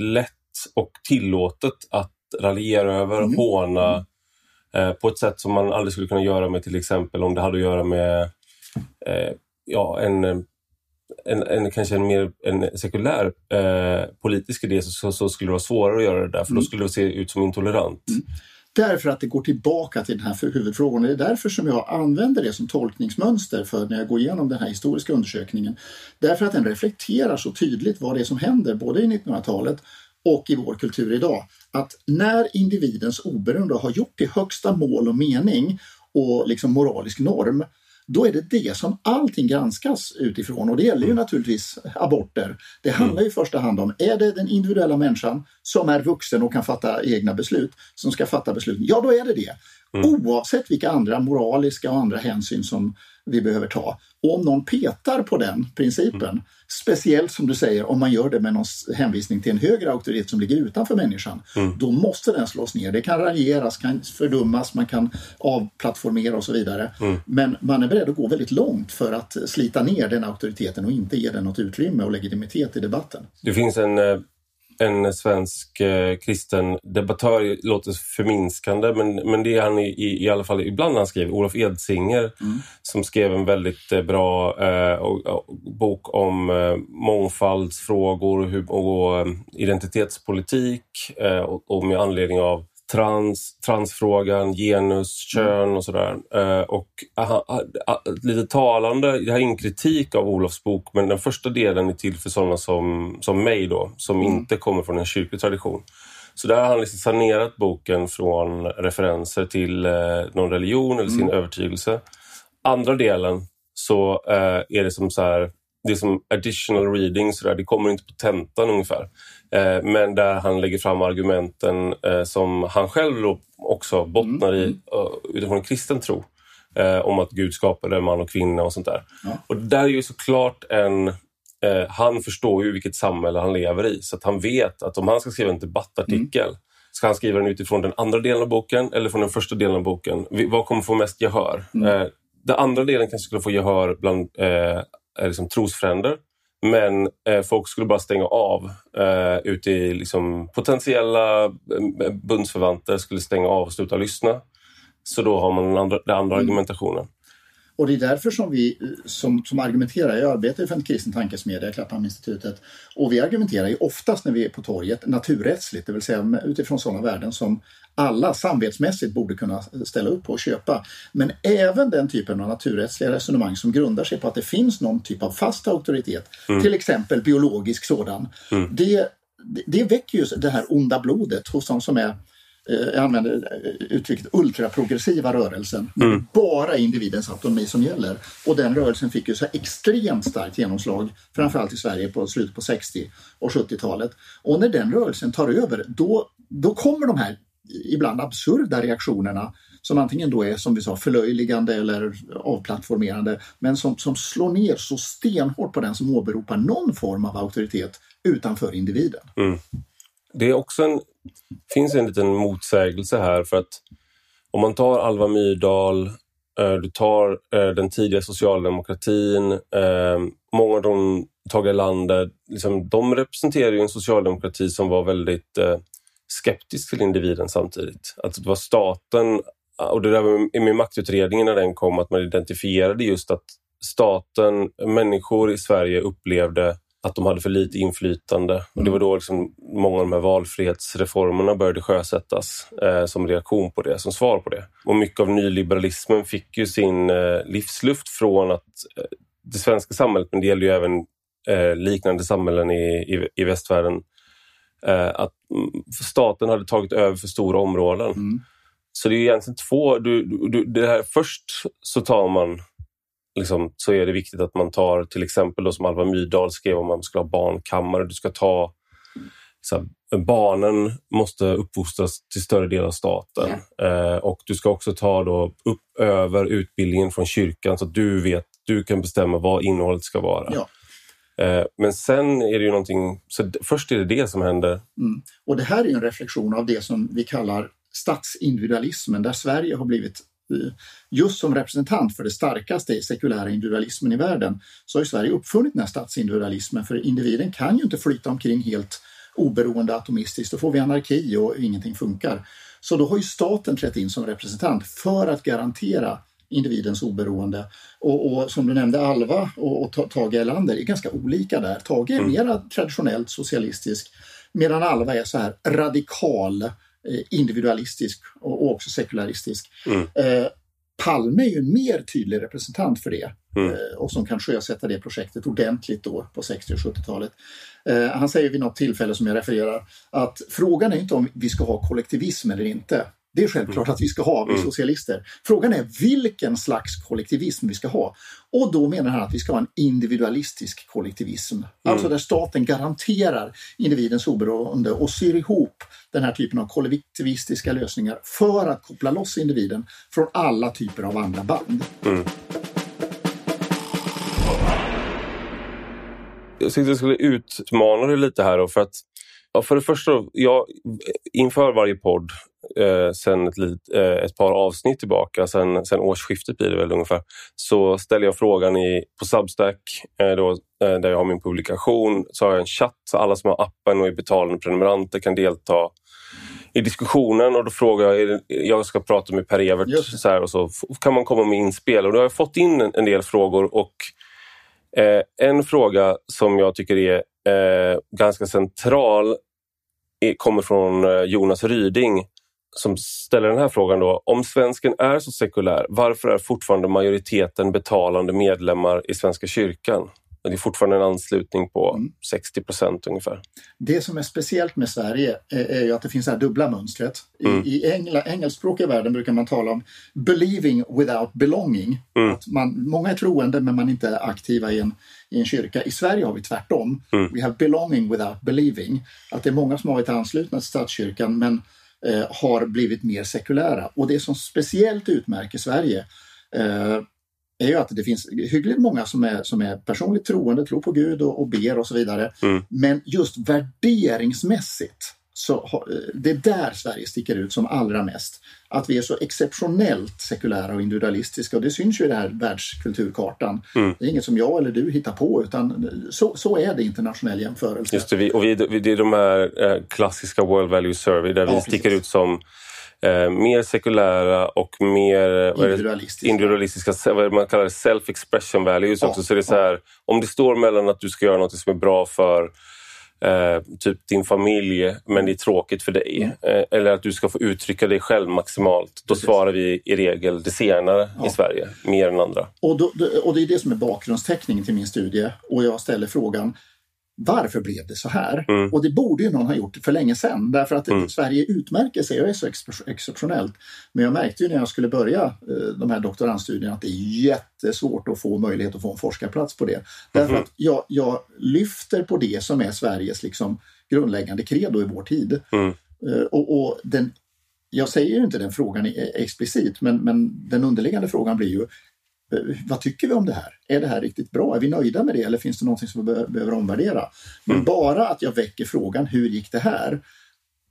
A: lätt och tillåtet att raljera över, mm. håna eh, på ett sätt som man aldrig skulle kunna göra med till exempel om det hade att göra med eh, ja, en en, en, kanske en mer en sekulär eh, politisk idé så, så, skulle det vara svårare att göra det där för mm. då skulle det se ut som intolerant. Mm.
B: Därför att det går tillbaka till den här huvudfrågan. Det är därför som jag använder det som tolkningsmönster för när jag går igenom den här historiska undersökningen. Därför att den reflekterar så tydligt vad det är som händer både i 1900-talet och i vår kultur idag. Att när individens oberoende har gjort till högsta mål och mening och liksom moralisk norm då är det det som allting granskas utifrån och det gäller ju mm. naturligtvis aborter. Det mm. handlar ju i första hand om, är det den individuella människan som är vuxen och kan fatta egna beslut som ska fatta beslut? Ja, då är det det. Mm. Oavsett vilka andra moraliska och andra hänsyn som vi behöver ta. Och om någon petar på den principen, mm. speciellt som du säger om man gör det med någon hänvisning till en högre auktoritet som ligger utanför människan, mm. då måste den slås ner. Det kan rangeras, kan fördummas, man kan avplattformera och så vidare. Mm. Men man är beredd att gå väldigt långt för att slita ner den auktoriteten och inte ge den något utrymme och legitimitet i debatten.
A: Det finns en eh, en svensk eh, kristen debattör, låter förminskande, men, men det är han i, i alla fall. Ibland han skriver, Olof Edsinger, mm. som skrev en väldigt eh, bra eh, och, och, bok om eh, mångfaldsfrågor och, och identitetspolitik eh, och, och med anledning av trans, transfrågan, genus, kön och sådär. Eh, och aha, lite talande, det här är ingen kritik av Olofs bok, men den första delen är till för sådana som, som mig då, som mm. inte kommer från en kyrklig tradition. Så där har han liksom sanerat boken från referenser till eh, någon religion eller sin mm. övertygelse. Andra delen så eh, är det som så här, det är som additional reading, så där, det kommer inte på tentan ungefär. Eh, men där han lägger fram argumenten eh, som han själv också bottnar i mm. utifrån en kristen tro. Eh, om att Gud skapade man och kvinna och sånt där. Ja. Och det där är ju såklart en... han förstår ju vilket samhälle han lever i så att han vet att om han ska skriva en debattartikel mm. Ska han skriva den utifrån den andra delen av boken eller från den första delen av boken? Vad kommer få mest gehör? Mm. den andra delen kanske skulle få gehör bland eh, liksom trosfränder men eh, folk skulle bara stänga av eh, ute i liksom, potentiella eh, bundsförvanter skulle stänga av och sluta lyssna. Så då har man den andra, den andra mm. argumentationen.
B: Och det är därför som vi som, som argumenterar, jag arbetar för en kristen tankesmedja, Klapphamninstitutet, och vi argumenterar ju oftast när vi är på torget naturrättsligt, det vill säga utifrån sådana värden som alla samvetsmässigt borde kunna ställa upp på och köpa. Men även den typen av naturrättsliga resonemang som grundar sig på att det finns någon typ av fast auktoritet, mm. till exempel biologisk sådan, mm. det, det väcker ju det här onda blodet hos de som är eh, jag använder eh, uttrycket ultraprogressiva rörelsen. Mm. Bara individens autonomi som gäller. Och den rörelsen fick ju så extremt starkt genomslag, framförallt i Sverige på slutet på 60 och 70-talet. Och när den rörelsen tar över, då, då kommer de här ibland absurda reaktionerna som antingen då är som vi sa förlöjligande eller avplattformerande men som, som slår ner så stenhårt på den som åberopar någon form av auktoritet utanför individen. Mm.
A: Det är också en, finns en liten motsägelse här för att om man tar Alva Myrdal, eh, du tar eh, den tidiga socialdemokratin, eh, många av de Tage Erlander, liksom, de representerar ju en socialdemokrati som var väldigt skeptisk till individen samtidigt. Att det var staten, och det där med maktutredningen när den kom, att man identifierade just att staten, människor i Sverige upplevde att de hade för lite inflytande. Mm. Och det var då liksom många av de här valfrihetsreformerna började sjösättas eh, som reaktion på det, som svar på det. Och mycket av nyliberalismen fick ju sin eh, livsluft från att eh, det svenska samhället, men det gäller ju även eh, liknande samhällen i, i, i västvärlden, att staten hade tagit över för stora områden. Mm. Så det är egentligen två... Du, du, det här, först så tar man liksom, så är det viktigt att man tar till exempel då, som Alva Myrdal skrev om man ska ha barnkammare. Du ska ta så här, barnen måste uppfostras till större del av staten. Ja. Eh, och du ska också ta då upp över utbildningen från kyrkan så att du vet, du kan bestämma vad innehållet ska vara. Ja. Eh, men sen är det ju någonting, så först är det det som händer. Mm.
B: Och det här är en reflektion av det som vi kallar statsindividualismen där Sverige har blivit eh, just som representant för det starkaste sekulära individualismen i världen så har Sverige uppfunnit den här statsindividualismen för individen kan ju inte flyta omkring helt oberoende atomistiskt, då får vi anarki och ingenting funkar. Så då har ju staten trätt in som representant för att garantera individens oberoende. Och, och som du nämnde, Alva och, och Tage Erlander är ganska olika där. Tage är mm. mer traditionellt socialistisk medan Alva är så här radikal Eh, individualistisk och också sekularistisk. Mm. Eh, Palme är ju en mer tydlig representant för det mm. Eh, och som kan sjösätta det projektet ordentligt då på 60 och 70-talet. Han säger vid något tillfälle som jag refererar att frågan är inte om vi ska ha kollektivism eller inte. Det är självklart att vi ska ha, vi mm. socialister. Frågan är vilken slags kollektivism vi ska ha. Och då menar han att vi ska ha en individualistisk kollektivism. Mm. Alltså där staten garanterar individens oberoende och syr ihop den här typen av kollektivistiska lösningar för att koppla loss individen från alla typer av andra band. Mm.
A: Jag tänkte jag skulle utmana dig lite här då, för att Ja, för det första, jag, inför varje podd eh, sen ett, eh, ett, par avsnitt tillbaka, sen, sen årsskiftet blir det väl ungefär, så ställer jag frågan i, på Substack, eh, då, eh, där jag har min publikation, så har jag en chatt så alla som har appen och är betalande prenumeranter kan delta i diskussionen och då frågar jag, jag ska prata med Per-Evert så här, och så kan man komma med inspel. Och då har jag fått in en, en del frågor och eh, en fråga som jag tycker är eh, ganska central kommer från eh, Jonas Ryding som ställer den här frågan då. Om svensken är så sekulär, varför är fortfarande majoriteten betalande medlemmar i Svenska kyrkan? Det är fortfarande en anslutning på mm. 60 procent ungefär.
B: Det som är speciellt med Sverige är, ju att det finns det här dubbla mönstret. Mm. I, i engla, engelskspråkiga världen brukar man tala om believing without belonging. Mm. Att man, många är troende men man är inte aktiva i en, i en kyrka. I Sverige har vi tvärtom. Mm. We have belonging without believing. Att det är många som har varit anslutna till statskyrkan men eh, har blivit mer sekulära. Och det som speciellt utmärker Sverige eh, är ju att det finns hyggligt många som är, som är personligt troende, tror på Gud och, och ber och så vidare. Mm. Men just värderingsmässigt så det är där Sverige sticker ut som allra mest. Att vi är så exceptionellt sekulära och individualistiska och det syns ju i den här världskulturkartan. Mm. Det är inget som jag eller du hittar på utan så, så är det internationell jämförelse.
A: Just det, och vi, det är de här eh, klassiska World Value Survey där ja, vi precis. sticker ut som eh, mer sekulära och mer
B: individualistiska,
A: individualistiska vad man kallar self-expression values ja, också. Så det är så här, om det står mellan att du ska göra något som är bra för eh, typ din familj men det är tråkigt för dig. Mm. Eh, eller att du ska få uttrycka dig själv maximalt. Då Precis. svarar vi i regel det senare ja. i Sverige, mer än andra.
B: Och, då, och det är det som är bakgrundsteckningen till min studie och jag ställer frågan varför blev det så här?
A: Mm.
B: Och det borde ju någon ha gjort för länge sedan därför att
A: Mm.
B: Sverige utmärker sig och är så ex- exceptionellt. Men jag märkte ju när jag skulle börja eh, de här doktorandstudierna att det är jättesvårt att få möjlighet att få en forskarplats på det. Därför
A: Mhm.
B: att jag, jag lyfter på det som är Sveriges liksom, grundläggande credo i vår tid.
A: Mm.
B: Eh, och, och den, jag säger ju inte den frågan explicit men, men den underliggande frågan blir ju vad tycker vi om det här? Är det här riktigt bra? Är vi nöjda med det eller finns det någonting som vi be- behöver omvärdera? Men
A: Mm.
B: bara att jag väcker frågan hur gick det här?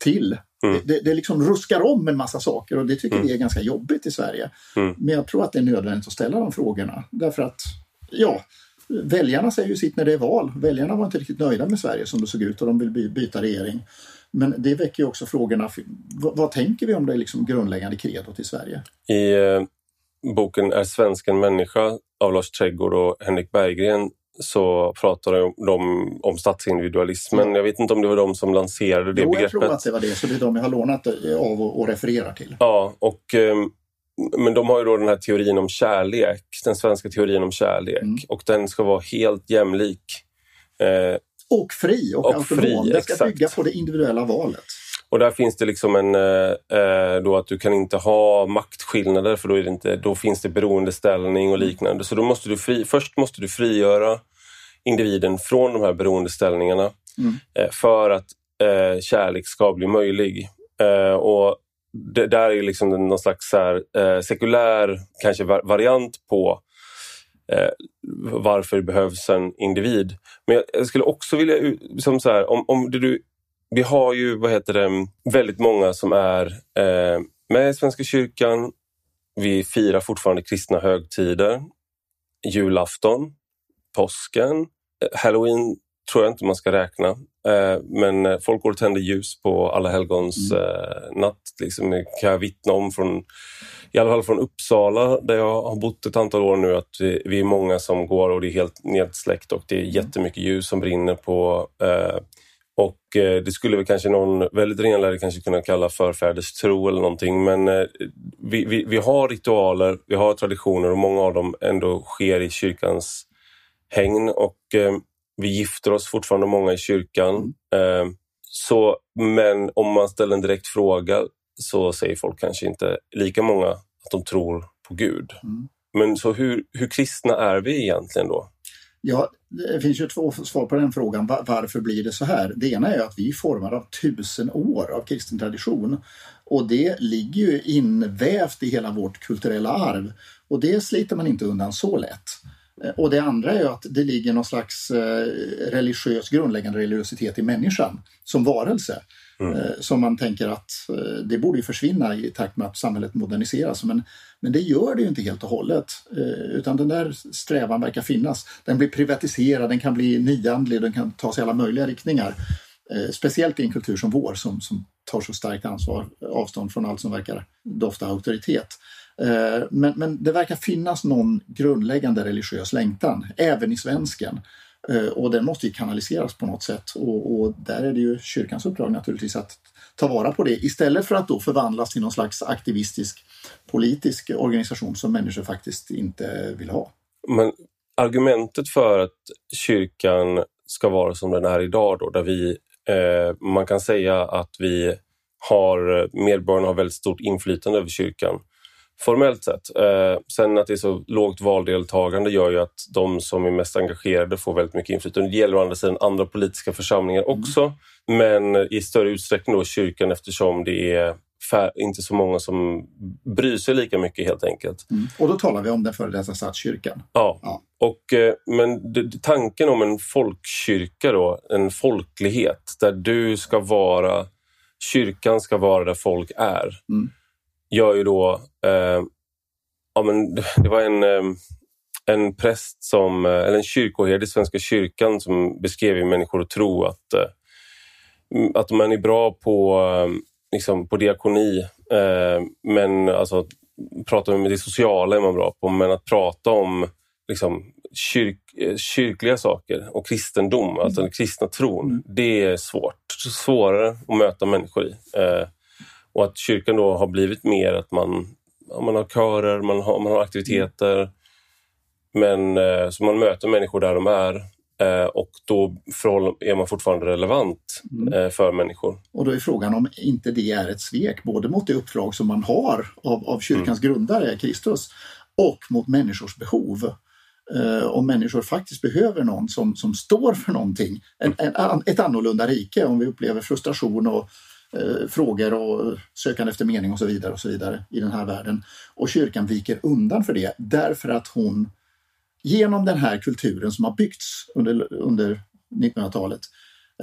B: Till.
A: Mm.
B: Det, det, liksom ruskar om en massa saker och det tycker
A: Mm.
B: vi är ganska jobbigt i Sverige.
A: Mm.
B: Men jag tror att det är nödvändigt att ställa de frågorna därför att ja, väljarna säger ju sitt när det är val. Väljarna var inte riktigt nöjda med Sverige som det såg ut och de vill by- byta regering. Men det väcker ju också frågorna, vad, vad tänker vi om det liksom grundläggande credot i Sverige?
A: I eh, boken Är svensken människa av Lars Trädgård och Henrik Berggren så pratar de om, om statsindividualismen. Jag vet inte om det var de som lanserade det
B: jo, jag
A: begreppet.
B: tror att det var det, så det är de jag har lånat av och, och refererar till.
A: Ja, och, ehm, men de har ju då den här teorin om kärlek, den svenska teorin om kärlek
B: Mm.
A: och den ska vara helt jämlik. Eh,
B: Och fri och,
A: Och
B: autonom. det ska
A: exakt.
B: bygga på det individuella valet.
A: Och där finns det liksom en, eh, eh, då att du kan inte ha maktskillnader för då, är det inte, då finns det beroendeställning och liknande. Så då måste du fri, först måste du frigöra individen från de här beroendeställningarna
B: Mm.
A: eh, för att eh, kärlek ska bli möjlig. Och det där är liksom någon slags så här, sekulär kanske va- variant på eh, varför det behövs en individ. Men jag, jag skulle också vilja, som så här, om, om du, vi har ju vad heter det, väldigt många som är eh, med i Svenska kyrkan. Vi firar fortfarande kristna högtider. Julafton, påsken, eh, halloween tror jag inte man ska räkna. Eh, men eh, folk går och tänder ljus på alla helgons eh, natt. Liksom, det kan jag vittna om från, i alla fall från Uppsala där jag har bott ett antal år nu, att vi, vi är många som går och det är helt nedsläckt och det är jättemycket ljus som brinner på eh, och eh, det skulle väl kanske någon väldigt renlärd kanske kunna kalla förfäders tro eller någonting. Men eh, vi, vi, vi har ritualer, vi har traditioner och många av dem ändå sker i kyrkans hägn. Och eh, vi gifter oss fortfarande många i kyrkan. Eh, så, men om man ställer en direkt fråga så säger folk kanske inte lika många att de tror på Gud.
B: Mm.
A: Men så hur, hur kristna är vi egentligen då?
B: Ja, det finns ju två svar på den frågan. Varför blir det så här? Det ena är att vi är formade av tusen år av kristen tradition. Och det ligger ju invävt i hela vårt kulturella arv. Och det sliter man inte undan så lätt. Eh, och det andra är ju att det ligger någon slags eh, religiös, grundläggande religiositet i människan som varelse.
A: Mm.
B: Eh, som man tänker att eh, det borde ju försvinna i takt med att samhället moderniseras. Men, men det gör det ju inte helt och hållet. Eh, utan den där strävan verkar finnas. Den blir privatiserad, den kan bli nyandlig, den kan tas i alla möjliga riktningar. Speciellt i en kultur som vår som, som tar så starkt ansvar, avstånd från allt som verkar dofta auktoritet. Men, men det verkar finnas någon grundläggande religiös längtan, även i svensken. Eh, och den måste ju kanaliseras på något sätt. Och, och där är det ju kyrkans uppdrag naturligtvis att ta vara på det istället för att då förvandlas till någon slags aktivistisk politisk organisation som människor faktiskt inte vill ha.
A: Men argumentet för att kyrkan ska vara som den är idag då, där vi, eh, man kan säga att vi har, eh, medborgarna har väldigt stort inflytande över kyrkan formellt sett. Eh, sen att det är så lågt valdeltagande gör ju att de som är mest engagerade får väldigt mycket inflytande. Det gäller å andra sidan andra politiska församlingar också, men i större utsträckning då kyrkan eftersom det är inte så många som bryr sig lika mycket helt enkelt.
B: Mm. Och då talar vi om den före detta statskyrkan.
A: Ja,
B: Ja.
A: Och, eh, men tanken om en folkkyrka då, en folklighet där du ska vara, kyrkan ska vara där folk är,
B: Mm.
A: Gör ju då, eh, ja men det var en, eh, en präst som, eh, eller en kyrkoherde i Svenska kyrkan som beskrev människor att tro att, eh, mm, att man är bra på, liksom, på diakoni, men alltså prata om det sociala är man bra på, men att prata om liksom, kyrk, kyrkliga saker och kristendom, alltså den kristna tron,
B: Mm.
A: det är svårt. Svårare att möta människor i. Och att kyrkan då har blivit mer att man, man har körer, man har, man har aktiviteter, men eh, så man möter människor där de är. Eh, och då är man fortfarande relevant mm. Eh, för människor.
B: Och då är frågan om inte det är ett svek både mot det uppdrag som man har av, av kyrkans mm. grundare, Kristus, och mot människors behov. Eh, om människor faktiskt behöver någon som, som står för någonting, en, en, ett annorlunda rike, om vi upplever frustration och eh, frågor och sökande efter mening och så vidare och så vidare i den här världen. Och kyrkan viker undan för det därför att hon genom den här kulturen som har byggts under, under 1900-talet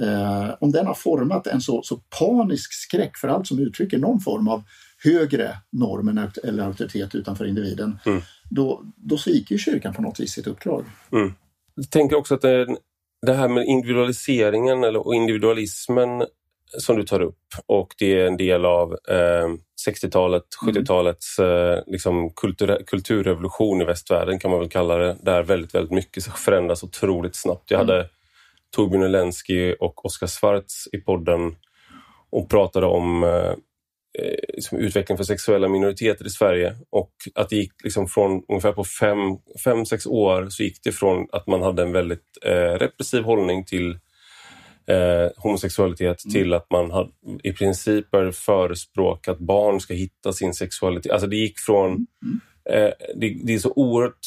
B: eh, om den har format en så, så panisk skräck för allt som uttrycker någon form av högre norm eller auktoritet utanför individen, mm. då, då sviker kyrkan på något vis sitt uppdrag.
A: Mm. Jag tänker också att det, det här med individualiseringen eller, och individualismen som du tar upp och det är en del av eh, 60-talet, 70-talets mm. eh, liksom kultur, kulturrevolution i västvärlden kan man väl kalla det, där väldigt, väldigt mycket förändras otroligt snabbt. Jag mm. hade Torbjörn Elensky och Oskar Svarts i podden och pratade om eh, liksom utveckling för sexuella minoriteter i Sverige och att det gick liksom från ungefär på fem, fem, sex år så gick det från att man hade en väldigt eh, repressiv hållning till eh, homosexualitet mm. till att man har, i princip började förespråka att barn ska hitta sin sexualitet. Alltså det gick från... Mm. Eh, det, det, är så oerhört...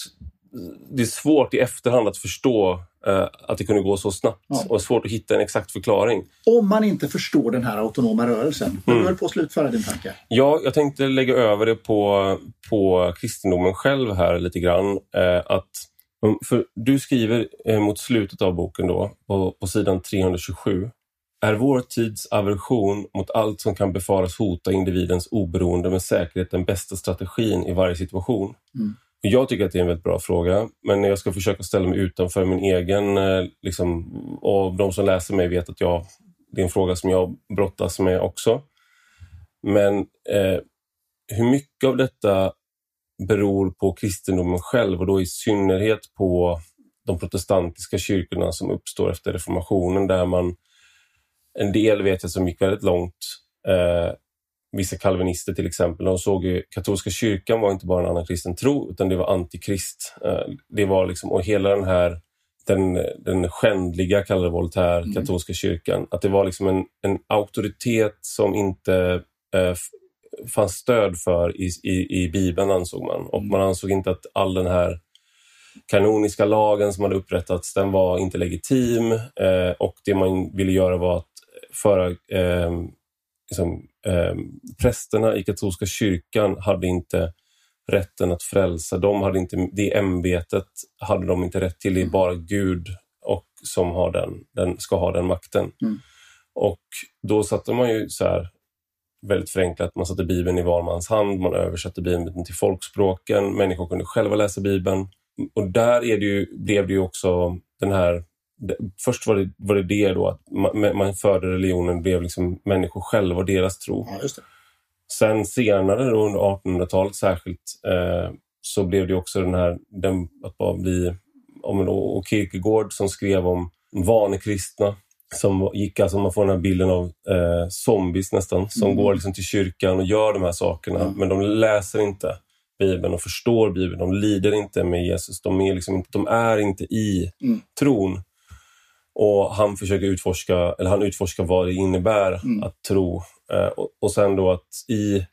A: Det är svårt i efterhand att förstå eh, att det kunde gå så snabbt ja. och svårt att hitta en exakt förklaring.
B: Om man inte förstår den här autonoma rörelsen. Men mm. du höll på att slutföra din tanke.
A: Ja, jag tänkte lägga över det på, på kristendomen själv här lite grann. Eh, att för du skriver eh, mot slutet av boken då, på, på sidan 327. Är vår tids aversion mot allt som kan befaras hota individens oberoende med säkerhet den bästa strategin i varje situation? Mm. Jag tycker att det är en väldigt bra fråga, men jag ska försöka ställa mig utanför min egen... Eh, liksom, och de som läser mig vet att jag, det är en fråga som jag brottas med också. Men eh, hur mycket av detta beror på kristendomen själv och då i synnerhet på de protestantiska kyrkorna som uppstår efter reformationen där man, en del vet jag som gick väldigt långt, eh, vissa kalvinister till exempel, de såg ju katolska kyrkan var inte bara en annan kristen tro utan det var antikrist. Eh, det var liksom, och hela den här den, den skändliga, kallade Voltaire, mm. katolska kyrkan, att det var liksom en, en auktoritet som inte eh, fanns stöd för i, i, i Bibeln ansåg man. Och man ansåg inte att all den här kanoniska lagen som hade upprättats, den var inte legitim eh, och det man ville göra var att föra eh, liksom, eh, prästerna i katolska kyrkan hade inte rätten att frälsa. De hade inte, det ämbetet hade de inte rätt till. Det är mm. bara Gud och som har den, den ska ha den makten. Mm. Och då satte man ju så här, väldigt förenklat. Man satte Bibeln i var mans hand, man översatte Bibeln till folkspråken, människor kunde själva läsa Bibeln. Och där är det ju, blev det ju också den här... Först var det var det, det då, att man, man förde religionen blev liksom människor själva och deras tro.
B: Ja,
A: Sen senare då, under 1800-talet särskilt eh, så blev det också den här, den, att bara bli, om, och Kierkegaard som skrev om vanekristna som gick, alltså man får den här bilden av eh, zombies nästan, som mm. går liksom till kyrkan och gör de här sakerna, mm. men de läser inte Bibeln och förstår Bibeln. De lider inte med Jesus. De är, liksom, de är inte i mm. tron. Och han försöker utforska, eller han utforskar vad det innebär mm. att tro. Eh, och, och sen då att i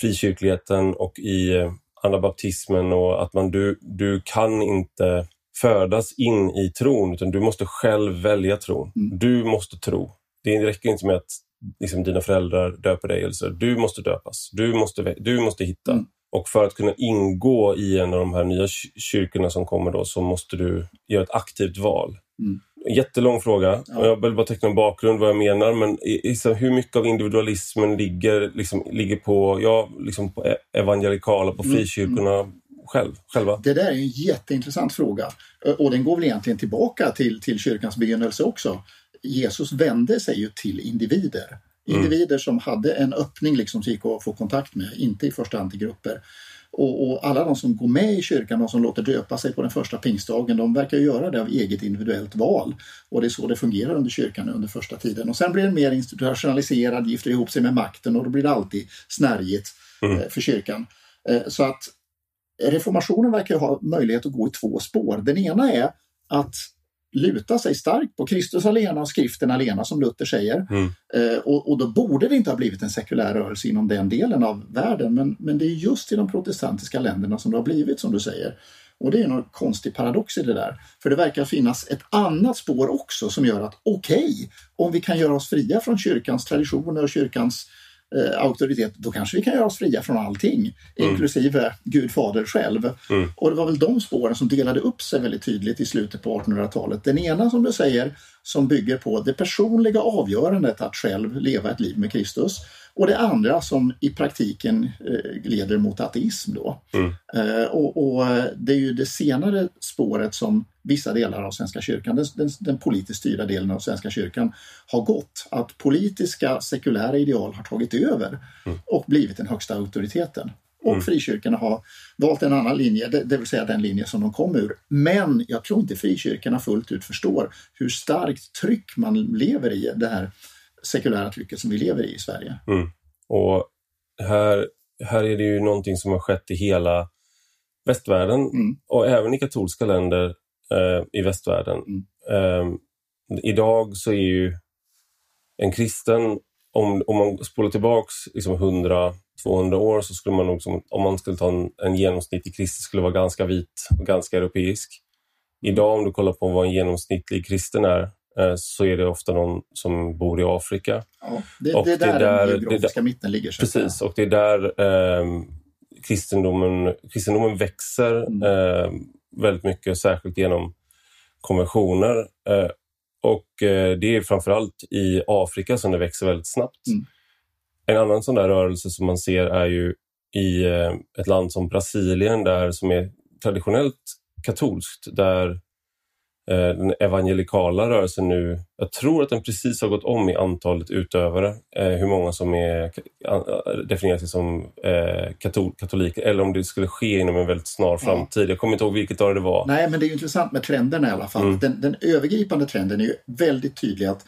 A: frikyrkligheten och i eh, anabaptismen och att man, du, du kan inte födas in i tron, utan du måste själv välja tron. Mm. Du måste tro. Det räcker inte med att liksom, dina föräldrar döper dig. Eller så. Du måste döpas. Du måste, du måste hitta. Mm. Och för att kunna ingå i en av de här nya kyrkorna som kommer då så måste du göra ett aktivt val. Mm. Jättelång fråga. Ja. Jag vill bara teckna en bakgrund vad jag menar. Men liksom, hur mycket av individualismen ligger, liksom, ligger på, ja, liksom på e-, evangelikala, på mm. frikyrkorna? Mm själv, själva?
B: Det där är en jätteintressant fråga och den går väl egentligen tillbaka till, till kyrkans begynnelse också. Jesus vände sig ju till individer. Mm. Individer som hade en öppning liksom som gick att få kontakt med, inte i första hand till grupper. Och, och, alla de som går med i kyrkan, de som låter döpa sig på den första pingstdagen, de verkar göra det av eget individuellt val. Och det är så det fungerar under kyrkan under första tiden. Och sen blir den mer institutionaliserad, gifter ihop sig med makten och då blir det alltid snärjigt mm. Eh, för kyrkan. Eh, så att reformationen verkar ha möjlighet att gå i två spår. Den ena är att luta sig starkt på Kristus alena och skriften alena som Luther säger.
A: Mm.
B: Eh, och, och, då borde det inte ha blivit en sekulär rörelse inom den delen av världen. Men, men det är just i de protestantiska länderna som det har blivit som du säger. Och det är någon konstig paradox i det där. För det verkar finnas ett annat spår också som gör att okej, okay, om vi kan göra oss fria från kyrkans traditioner och kyrkans eh, auktoritet, då kanske vi kan göra oss fria från allting, mm. inklusive Gud fader själv. Mm. Och det var väl de spåren som delade upp sig väldigt tydligt i slutet på 1800-talet. Den ena som du säger, som bygger på det personliga avgörandet att själv leva ett liv med Kristus. Och det andra som i praktiken eh, leder mot ateism. Då. Mm. Eh, och, och, det är ju det senare spåret som vissa delar av Svenska kyrkan, den, den, den politiskt styrda delen av Svenska kyrkan, har gått. Att politiska sekulära ideal har tagit över mm. och blivit den högsta auktoriteten. Och mm. frikyrkorna har valt en annan linje, det, det vill säga den linje som de kom ur. Men jag tror inte frikyrkorna fullt ut förstår hur starkt tryck man lever i, det här sekulära trycket som vi lever i i Sverige.
A: Mm. Och här, här är det ju någonting som har skett i hela västvärlden mm. och även i katolska länder eh, i västvärlden. Mm. Eh, idag så är ju en kristen, om, om man spolar tillbaks liksom 100-200 år så skulle man nog, som, om man skulle ta en, en genomsnittlig kristen, skulle vara ganska vit och ganska europeisk. Idag om du kollar på vad en genomsnittlig kristen är så är det ofta någon som bor i Afrika.
B: Ja, det, och det är där, den geografiska mitten ligger.
A: Precis, och det är där eh, kristendomen, kristendomen växer mm. eh, väldigt mycket, särskilt genom konventioner. Eh, och eh, det är framförallt i Afrika som det växer väldigt snabbt. Mm. En annan sån där rörelse som man ser är ju i eh, ett land som Brasilien, där som är traditionellt katolskt, där Eh, den evangelikala rörelsen nu, jag tror att den precis har gått om i antalet utövare, eh, hur många som är, definierar sig som eh, katol, katoliker eller om det skulle ske inom en väldigt snar framtid. Jag kommer inte ihåg vilket år det var.
B: Nej, men det är intressant med trenderna i alla fall. Mm. Den, den övergripande trenden är ju väldigt tydlig att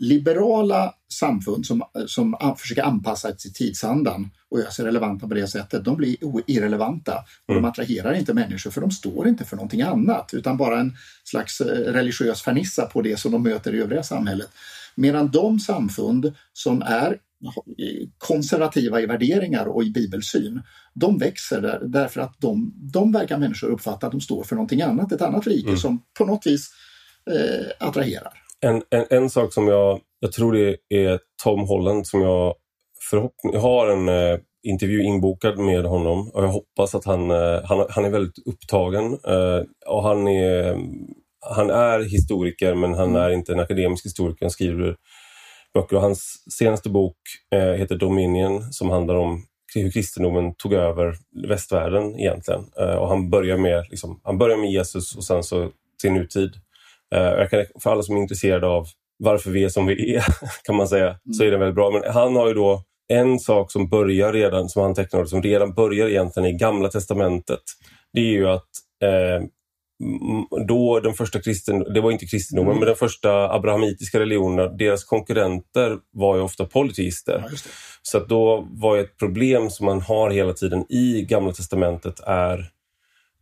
B: liberala samfund som, som försöker anpassa sig till tidsandan och göra sig relevanta på det sättet, de blir irrelevanta. Och mm. De attraherar inte människor för de står inte för någonting annat utan bara en slags eh, religiös fernissa på det som de möter i övriga samhället. Medan de samfund som är konservativa i värderingar och i bibelsyn, de växer där, därför att de, de verkar människor uppfatta att de står för någonting annat, ett annat rike mm. som på något vis eh, attraherar.
A: En, en, en, sak som jag, jag tror det är Tom Holland som jag förhoppning, jag har en eh, intervju inbokad med honom och jag hoppas att han, eh, han, han är väldigt upptagen eh, och han är, han är historiker men han är inte en akademisk historiker, han skriver böcker och hans senaste bok eh, heter Dominion som handlar om hur kristendomen tog över västvärlden egentligen. Eh, och han börjar med, liksom, han börjar med Jesus och sen så till nutid. Eh, jag kan, för alla som är intresserade av varför vi är som vi är, kan man säga, mm. så är det väldigt bra. Men han har ju då en sak som börjar redan, som han tecknar, som redan börjar egentligen i Gamla Testamentet. Det är ju att eh, då den första kristen, det var inte kristendomen, mm. men den första abrahamitiska religionen, deras konkurrenter var ju ofta polyteister. Ja, så då var ett problem som man har hela tiden i Gamla Testamentet är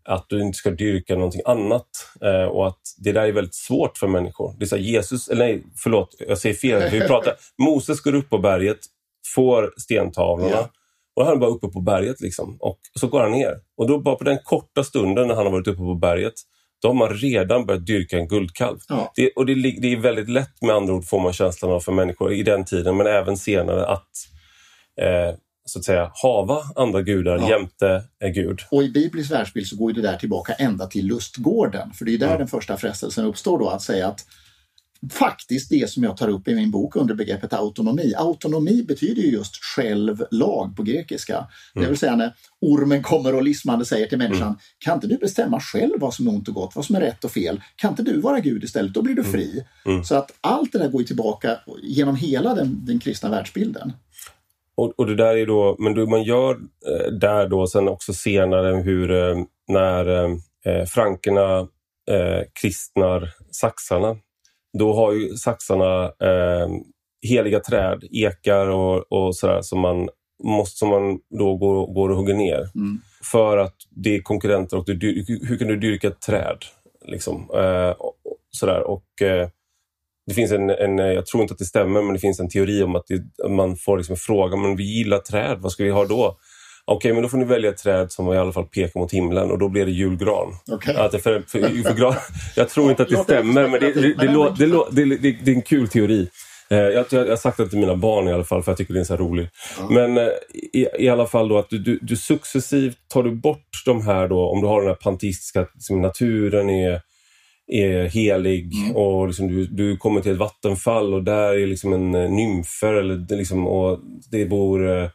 A: att du inte ska dyrka någonting annat eh, och att det där är väldigt svårt för människor. Det är så Jesus, eller nej, förlåt, jag säger fel. Vi pratar, Moses går upp på berget, får stentavlorna yeah. och han är bara uppe på berget liksom. och så går han ner. Och då bara på den korta stunden när han har varit uppe på berget, då har man redan börjat dyrka en guldkalv. Ja. Det, och det, det, är väldigt lätt med andra ord får man känslan av för människor i den tiden men även senare att eh, så att säga hava andra gudar ja. jämte Gud.
B: Och i biblisk världsbild så går det där tillbaka ända till lustgården. För det är där mm. den första frestelsen uppstår då att säga att faktiskt det som jag tar upp i min bok under begreppet autonomi. Autonomi betyder ju just självlag på grekiska. Mm. Det vill säga när ormen kommer och lismande säger till människan, mm. kan inte du bestämma själv vad som är ont och gott, vad som är rätt och fel? Kan inte du vara Gud istället? Då blir du mm. fri. Mm. Så att allt det där går tillbaka genom hela den, den kristna världsbilden.
A: Och, och det där är då, men då man gör eh, där då sen också senare hur eh, när eh, eh, frankerna eh, kristnar saxarna, då har ju saxarna eh, heliga träd, ekar och, och sådär som man, måste, som man då går, går och hugger ner. Mm. För att det är konkurrenter och du, hur kan du dyrka ett träd? Liksom? Eh, sådär. Och, det finns en, en, jag tror inte att det stämmer, men det finns en teori om att det, man får liksom fråga, men vi gillar träd, vad ska vi ha då? Okej, okay, men då får ni välja ett träd som i alla fall pekar mot himlen och då blir det julgran.
B: Okay.
A: Att för, för, för gran, jag tror inte att det stämmer, men det, det, det, det, är en kul teori. Eh, jag, jag, jag har sagt det till mina barn i alla fall, för jag tycker det är så roligt. Mm. Men eh, i, i, alla fall då att du, du, du, successivt tar du bort de här då, om du har den här panteistiska, liksom naturen är, är helig mm. och liksom du, du kommer till ett vattenfall och där är liksom en eh, nymfer eller liksom, och det bor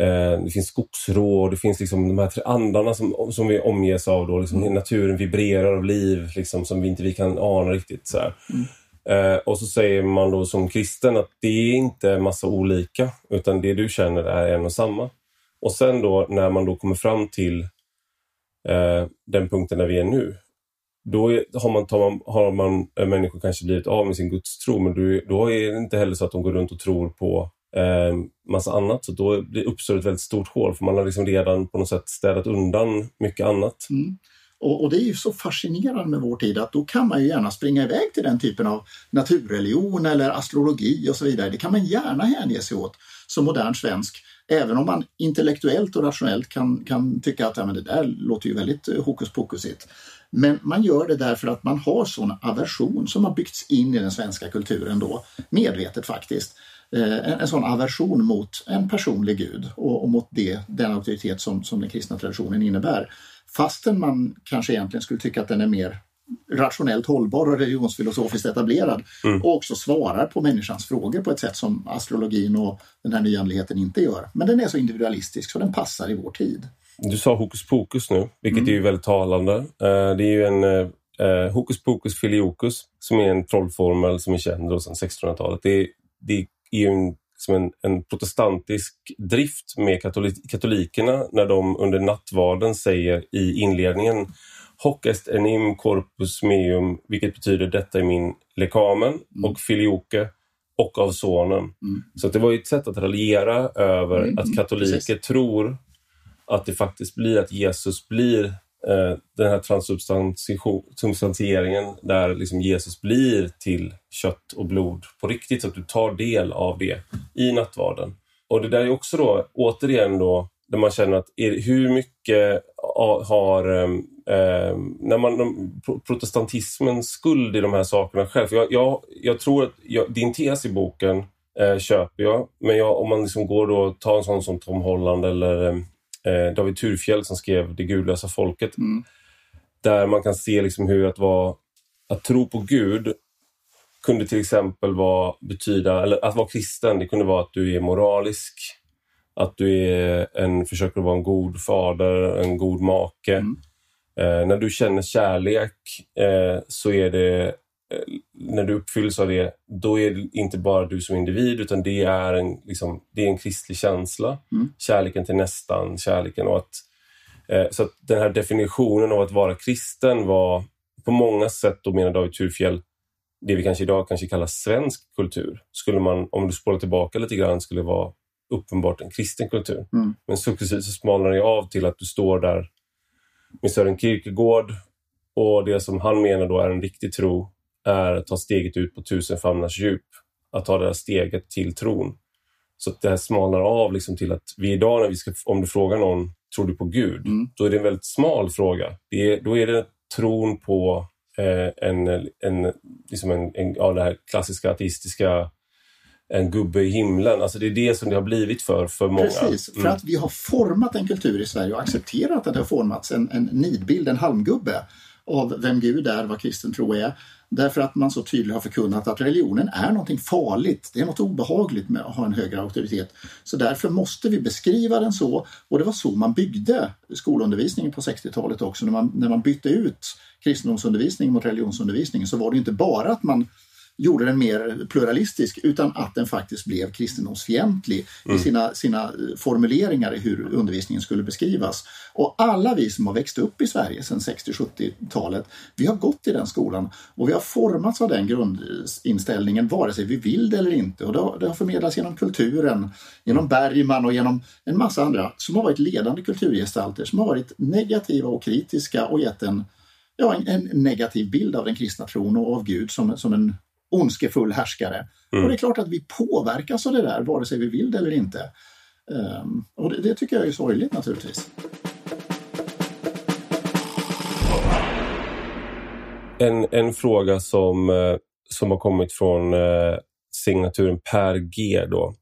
A: Eh, det finns skogsrå, det finns liksom de här andarna som, som vi omges av. Då, liksom, mm. Naturen vibrerar av liv liksom, som vi inte vi kan ana riktigt. Så mm. eh, och så säger man då som kristen att det är inte massa olika, utan det du känner är en och samma. Och sen då när man då kommer fram till eh, den punkten där vi är nu, då är, har, man, man, har man eh, människor kanske blivit av med sin gudstro, men då, då är det inte heller så att de går runt och tror på eh, massa annat. Så då uppstår ett väldigt stort hål för man har liksom redan på något sätt städat undan mycket annat.
B: Mm. Och, och, det är ju så fascinerande med vår tid att då kan man ju gärna springa iväg till den typen av naturreligion eller astrologi och så vidare. Det kan man gärna hänge sig åt som modern svensk. Även om man intellektuellt och rationellt kan, kan tycka att ja, men det där låter ju väldigt eh, hokus pokusigt. Men man gör det därför att man har sån aversion som har byggts in i den svenska kulturen då, medvetet faktiskt. Eh, en, en sån aversion mot en personlig gud och, och mot det, den auktoritet som, som den kristna traditionen innebär. Fastän man kanske egentligen skulle tycka att den är mer rationellt hållbar och religionsfilosofiskt etablerad mm. och också svarar på människans frågor på ett sätt som astrologin och den här nyandligheten inte gör. Men den är så individualistisk så den passar i vår tid.
A: Du sa hokus pokus nu, vilket mm. är väldigt talande. Eh, det är ju en uh, hokus pokus filiokus som är en trollformel som är känd sedan 1600-talet. Det, det är ju en, som en, en protestantisk drift med katolik, katolikerna när de under nattvarden säger i inledningen Hoc est enim corpus meum, vilket betyder detta är min lekamen mm. och filioke och av sonen. Mm. Så det var ett sätt att raljera över mm. att katoliker Precis. tror att det faktiskt blir att Jesus blir eh, den här transsubstantieringen där liksom Jesus blir till kött och blod på riktigt så att du tar del av det i nattvarden. Och det där är också då återigen då där man känner att är, hur mycket har eh, när man, protestantismen skuld i de här sakerna själv. För jag, jag, jag tror att jag, din tes i boken eh, köper jag, men jag, om man liksom går då tar en sån som Tom Holland eller ehm, eh, David Turfjell som skrev Det gudlösa folket. Mm. Där man kan se liksom hur att, vara, att tro på Gud kunde till exempel vara, betyda, eller att vara kristen, det kunde vara att du är moralisk, att du är en, försöker vara en god fader, en god make. Mm. Eh, när du känner kärlek eh, så är det när du uppfylls av det, då är det inte bara du som individ utan det är en, liksom, det är en kristlig känsla. Mm. Kärleken till nästan, kärleken och att... Eh, så att den här definitionen av att vara kristen var på många sätt, då menar David Thurfjell, det vi kanske idag kanske kallar svensk kultur. Skulle man, om du spolar tillbaka lite grann, skulle vara uppenbart en kristen kultur. Mm. Men successivt så smalnar det av till att du står där med Sören Kierkegaard och det som han menar då är en riktig tro är att ta steget ut på tusen famnars djup. Att ta det här steget till tron. Så att det här smalnar av liksom till att vi idag, när vi ska, om du frågar någon, tror du på Gud? Mm. Då är det en väldigt smal fråga. Det är, då är det tron på eh, en, en, liksom en, en, ja, det här klassiska ateistiska en gubbe i himlen. Alltså det är det som det har blivit för, för många.
B: Precis, för mm. att vi har format en kultur i Sverige och accepterat att det har formats en, en nidbild, en halmgubbe av vem Gud är, vad kristen tro är. Därför att man så tydligt har förkunnat att religionen är någonting farligt. Det är något obehagligt med att ha en högre auktoritet. Så därför måste vi beskriva den så. Och det var så man byggde skolundervisningen på 60-talet också. När man, när man bytte ut kristendomsundervisning mot religionsundervisning så var det inte bara att man gjorde den mer pluralistisk utan att den faktiskt blev kristendomsfientlig mm. i sina, sina formuleringar i hur undervisningen skulle beskrivas. Och alla vi som har växt upp i Sverige sedan 60-70-talet, vi har gått i den skolan och vi har formats av den grundinställningen vare sig vi vill det eller inte. Och det har, det har förmedlats genom kulturen, genom Bergman och genom en massa andra som har varit ledande kulturgestalter som har varit negativa och kritiska och gett en ja, en, en, negativ bild av den kristna tron och av Gud som, som en ondskefull härskare. Mm. Och det är klart att vi påverkas av det där, vare sig vi vill det eller inte. Um, och det, det, tycker jag är sorgligt naturligtvis.
A: En, en fråga som, eh, som har kommit från eh, signaturen Per G. Då.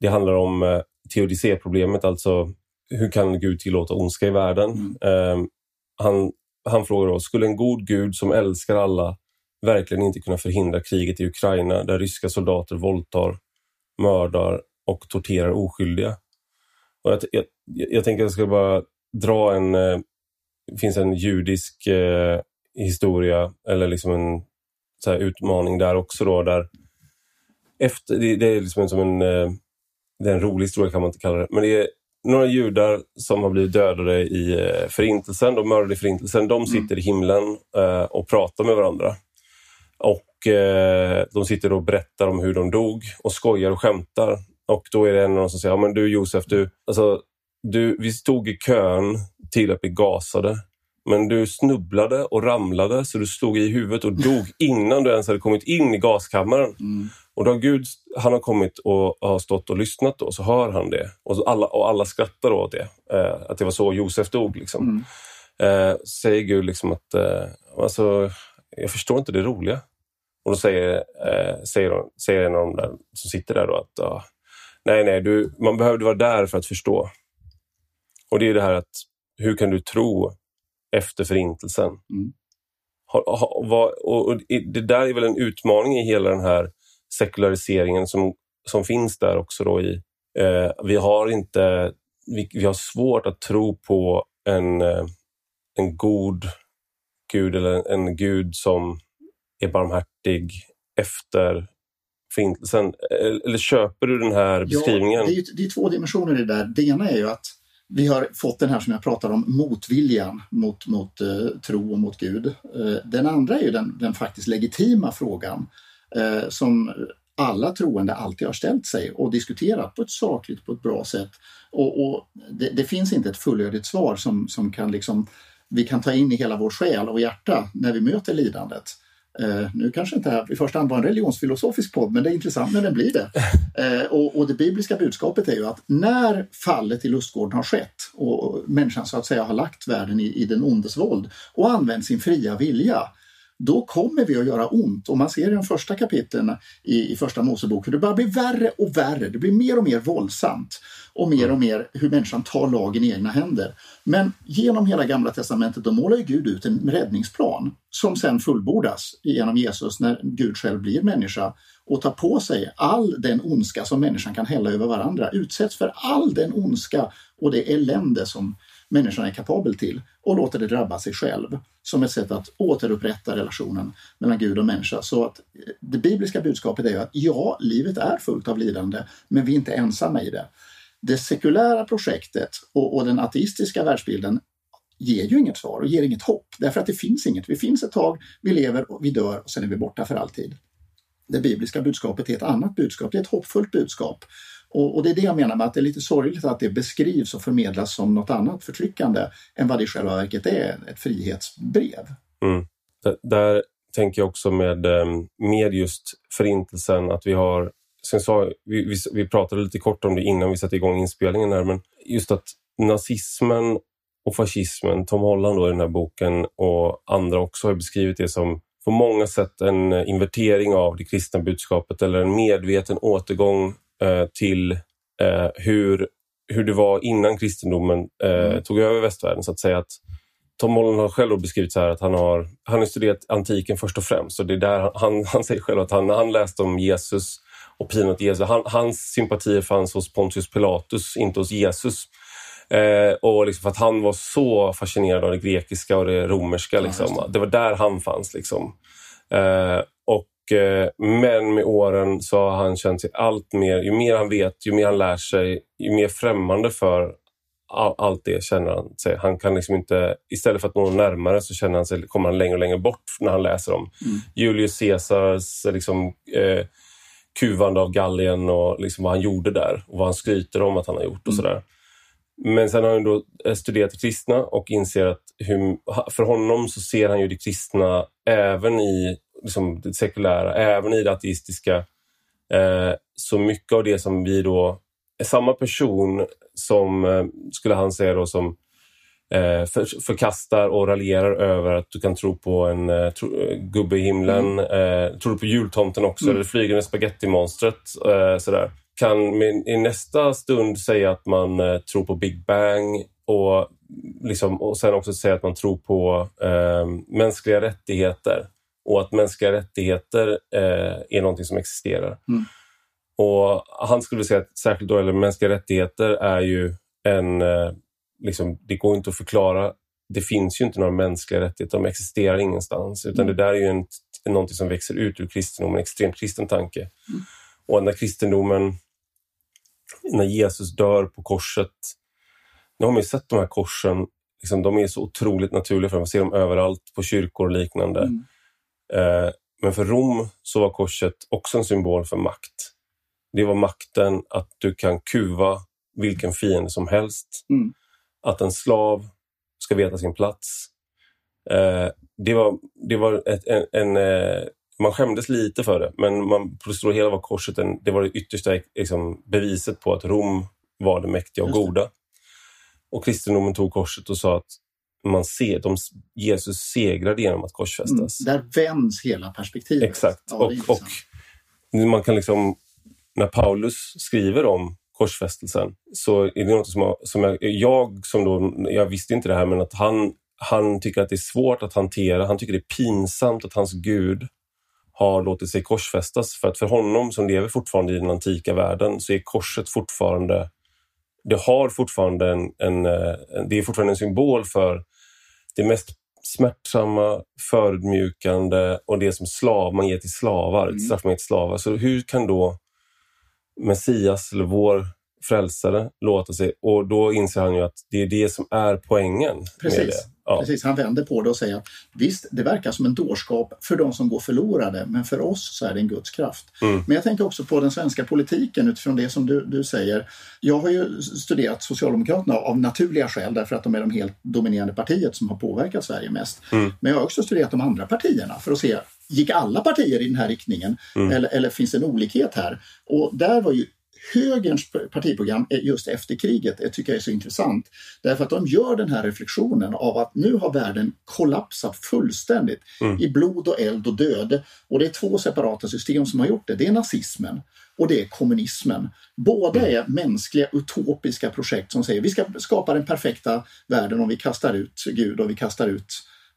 A: Det handlar om eh, teodicéproblemet, alltså hur kan Gud tillåta ondska i världen? Mm. Um, han, han frågar då, skulle en god Gud som älskar alla verkligen inte kunna förhindra kriget i Ukraina där ryska soldater våldtar, mördar och torterar oskyldiga? Och jag, jag, jag tänker att jag ska bara dra en... Eh, det finns en judisk eh, historia, eller liksom en så utmaning där också. Då, där efter, det, det är liksom en, som en, eh, det är en rolig historia kan man inte kalla det, men det är några judar som har blivit dödade i eh, förintelsen, de mördade i förintelsen, de sitter mm. i himlen eh, och pratar med varandra. Och eh, De sitter och berättar om hur de dog och skojar och skämtar. Och då är det en av dem som säger, ja, men du Josef, du, alltså, du, vi stod i kön till att bli gasade. Men du snubblade och ramlade så du slog i huvudet och dog innan du ens hade kommit in i gaskammaren. Mm. Och då har Gud han har kommit och har stått och lyssnat och så hör han det. Och alla, och alla skrattar åt det, eh, att det var så Josef dog. Liksom. Mm. Eh, säger Gud liksom att eh, alltså, jag förstår inte det roliga. Och då säger, eh, säger, de, säger en av dem där, som sitter där då att ah, nej, nej, du, man behövde vara där för att förstå. Och det är det här att hur kan du tro efter Förintelsen? Mm. Ha, ha, va, och, och, det där är väl en utmaning i hela den här sekulariseringen som, som finns där också. Då i, eh, vi, har inte, vi, vi, har svårt att tro på en, eh, en god gud eller en, en gud som är barmhärtig efter Förintelsen. Eller köper du den här beskrivningen? Ja,
B: det, är, det är två dimensioner i det där. Det ena är ju att vi har fått den här som jag pratar om, motviljan mot, mot uh, tro och mot Gud. Uh, den andra är ju den, den faktiskt legitima frågan uh, som alla troende alltid har ställt sig och diskuterat på ett sakligt, på ett bra sätt. Och, och det, det, finns inte ett fullödigt svar som, som kan liksom, vi kan ta in i hela vår själ och hjärta när vi möter lidandet. Uh, nu kanske inte här i första hand var en religionsfilosofisk podd, men det är intressant när den blir det. Uh, och, och, det bibliska budskapet är ju att när fallet i lustgården har skett och människan så att säga har lagt världen i, i den ondes våld och använt sin fria vilja, då kommer vi att göra ont. Och man ser i de första kapitlen i, i första Mosebok hur det bara blir värre och värre. Det blir mer och mer våldsamt och mer och mer hur människan tar lagen i egna händer. Men genom hela Gamla Testamentet då målar Gud ut en räddningsplan som sen fullbordas genom Jesus när Gud själv blir människa och tar på sig all den ondska som människan kan hälla över varandra, utsätts för all den ondska och det elände som människan är kapabel till och låter det drabba sig själv som ett sätt att återupprätta relationen mellan Gud och människa. Så att eh, det bibliska budskapet är att ja, livet är fullt av lidande, men vi är inte ensamma i det. Det sekulära projektet och, och den ateistiska världsbilden ger ju inget svar och ger inget hopp därför att det finns inget. Vi finns ett tag, vi lever och vi dör och sen är vi borta för alltid. Det bibliska budskapet är ett annat budskap, det är ett hoppfullt budskap. Och, och, det är det jag menar med att det är lite sorgligt att det beskrivs och förmedlas som något annat förtryckande än vad det i själva verket är, ett frihetsbrev.
A: Mm. Där tänker jag också med, ehm, med just förintelsen att vi har Sen sa, vi, vi, vi, pratade lite kort om det innan vi satte igång inspelningen här, men just att nazismen och fascismen, Tom Holland då i den här boken och andra också har beskrivit det som på många sätt en invertering av det kristna budskapet eller en medveten återgång till eh, hur, hur det var innan kristendomen eh, mm. tog över västvärlden. Så att säga att Tom Holland har själv beskrivit så här att han har, han har studerat antiken först och främst. Och det är där han, han säger själv att han, han läste om Jesus och pinat Jesus, han, hans sympatier fanns hos Pontius Pilatus, inte hos Jesus. Eh, och liksom för att han var så fascinerad av det grekiska och det romerska. Liksom. Ja, det. det. var där han fanns. Liksom. Eh, och, eh, men med åren så har han känt sig allt mer, ju mer han vet, ju mer han lär sig, ju mer främmande för all, allt det känner han sig. Han kan liksom inte, istället för att nå närmare så känner han sig, kommer han längre och längre bort när han läser om mm. Julius Caesars liksom, eh, kuvande av Gallien och liksom vad han gjorde där och vad han skryter om att han har gjort och mm. sådär. men sen har han då eh, studerat det kristna och inser att hur, för honom så ser han ju det kristna även i liksom, det sekulära, även i det ateistiska. Eh, så mycket av det som vi då... Samma person som, eh, skulle han säga då, som eh, för, förkastar och raljerar över att du kan tro på en eh, tro, eh, gubbe i himlen. Mm. Eh, tror du på jultomten också, mm. eller flygande spagettimonstret. Eh, sådär. Kan i nästa stund säga att man tror på Big Bang och, liksom, och sen också säga att man tror på eh, mänskliga rättigheter och att mänskliga rättigheter eh, är någonting som existerar. Mm. Och Han skulle säga att särskilt då, eller mänskliga rättigheter är ju en eh, liksom, det går inte att förklara. Det finns ju inte några mänskliga rättigheter, de existerar ingenstans. Utan mm. det där är ju en, någonting som växer ut ur kristendomen, en extremt kristen tanke. Mm. Och när kristendomen, när Jesus dör på korset, nu har man ju sett de här korsen, liksom, de är så otroligt naturliga för man ser dem överallt på kyrkor och liknande. Eh, men för Rom så var korset också en symbol för makt. Det var makten att du kan kuva vilken fiende som helst. Mm att en slav ska veta sin plats. Eh, det var, det var ett, en, en eh, man skämdes lite för det, men man, på det stora hela var korset en, det var det yttersta liksom, beviset på att Rom var det mäktiga och goda. Och kristendomen tog korset och sa att man ser, de, Jesus segrade genom att korsfästas.
B: Mm, där vänds hela perspektivet.
A: Exakt. Ja, och, och man kan liksom, när Paulus skriver om korsfästelsen så är det något som, jag, som jag, jag som då, jag visste inte det här, men att han, han tycker att det är svårt att hantera. Han tycker det är pinsamt att hans Gud har låtit sig korsfästas. För att för honom som lever fortfarande i den antika världen så är korset fortfarande det har fortfarande en, en, en, det är fortfarande en symbol för det mest smärtsamma, förödmjukande och det som slav man ger till slavar, mm. straff man ger till slavar. Så hur kan då Messias eller vår frälsare låta sig... Och då inser han ju att det är det som är poängen.
B: Precis. Ja. Precis, han vänder på det och säger visst, det verkar som en dårskap för de som går förlorade, men för oss så är det en Guds kraft. Mm. Men jag tänker också på den svenska politiken utifrån det som du, du säger. Jag har ju studerat Socialdemokraterna av naturliga skäl därför att de är de helt dominerande partiet som har påverkat Sverige mest. Mm. Men jag har också studerat de andra partierna för att se gick alla partier i den här riktningen mm. eller, eller finns det en olikhet här? Och där var ju högerns partiprogram just efter kriget det tycker jag är så intressant. Därför att de gör den här reflektionen av att nu har världen kollapsat fullständigt mm. i blod och eld och död. Och det är två separata system som har gjort det. Det är nazismen och det är kommunismen. Båda mm. är mänskliga utopiska projekt som säger vi ska skapa den perfekta världen om vi kastar ut Gud och vi kastar ut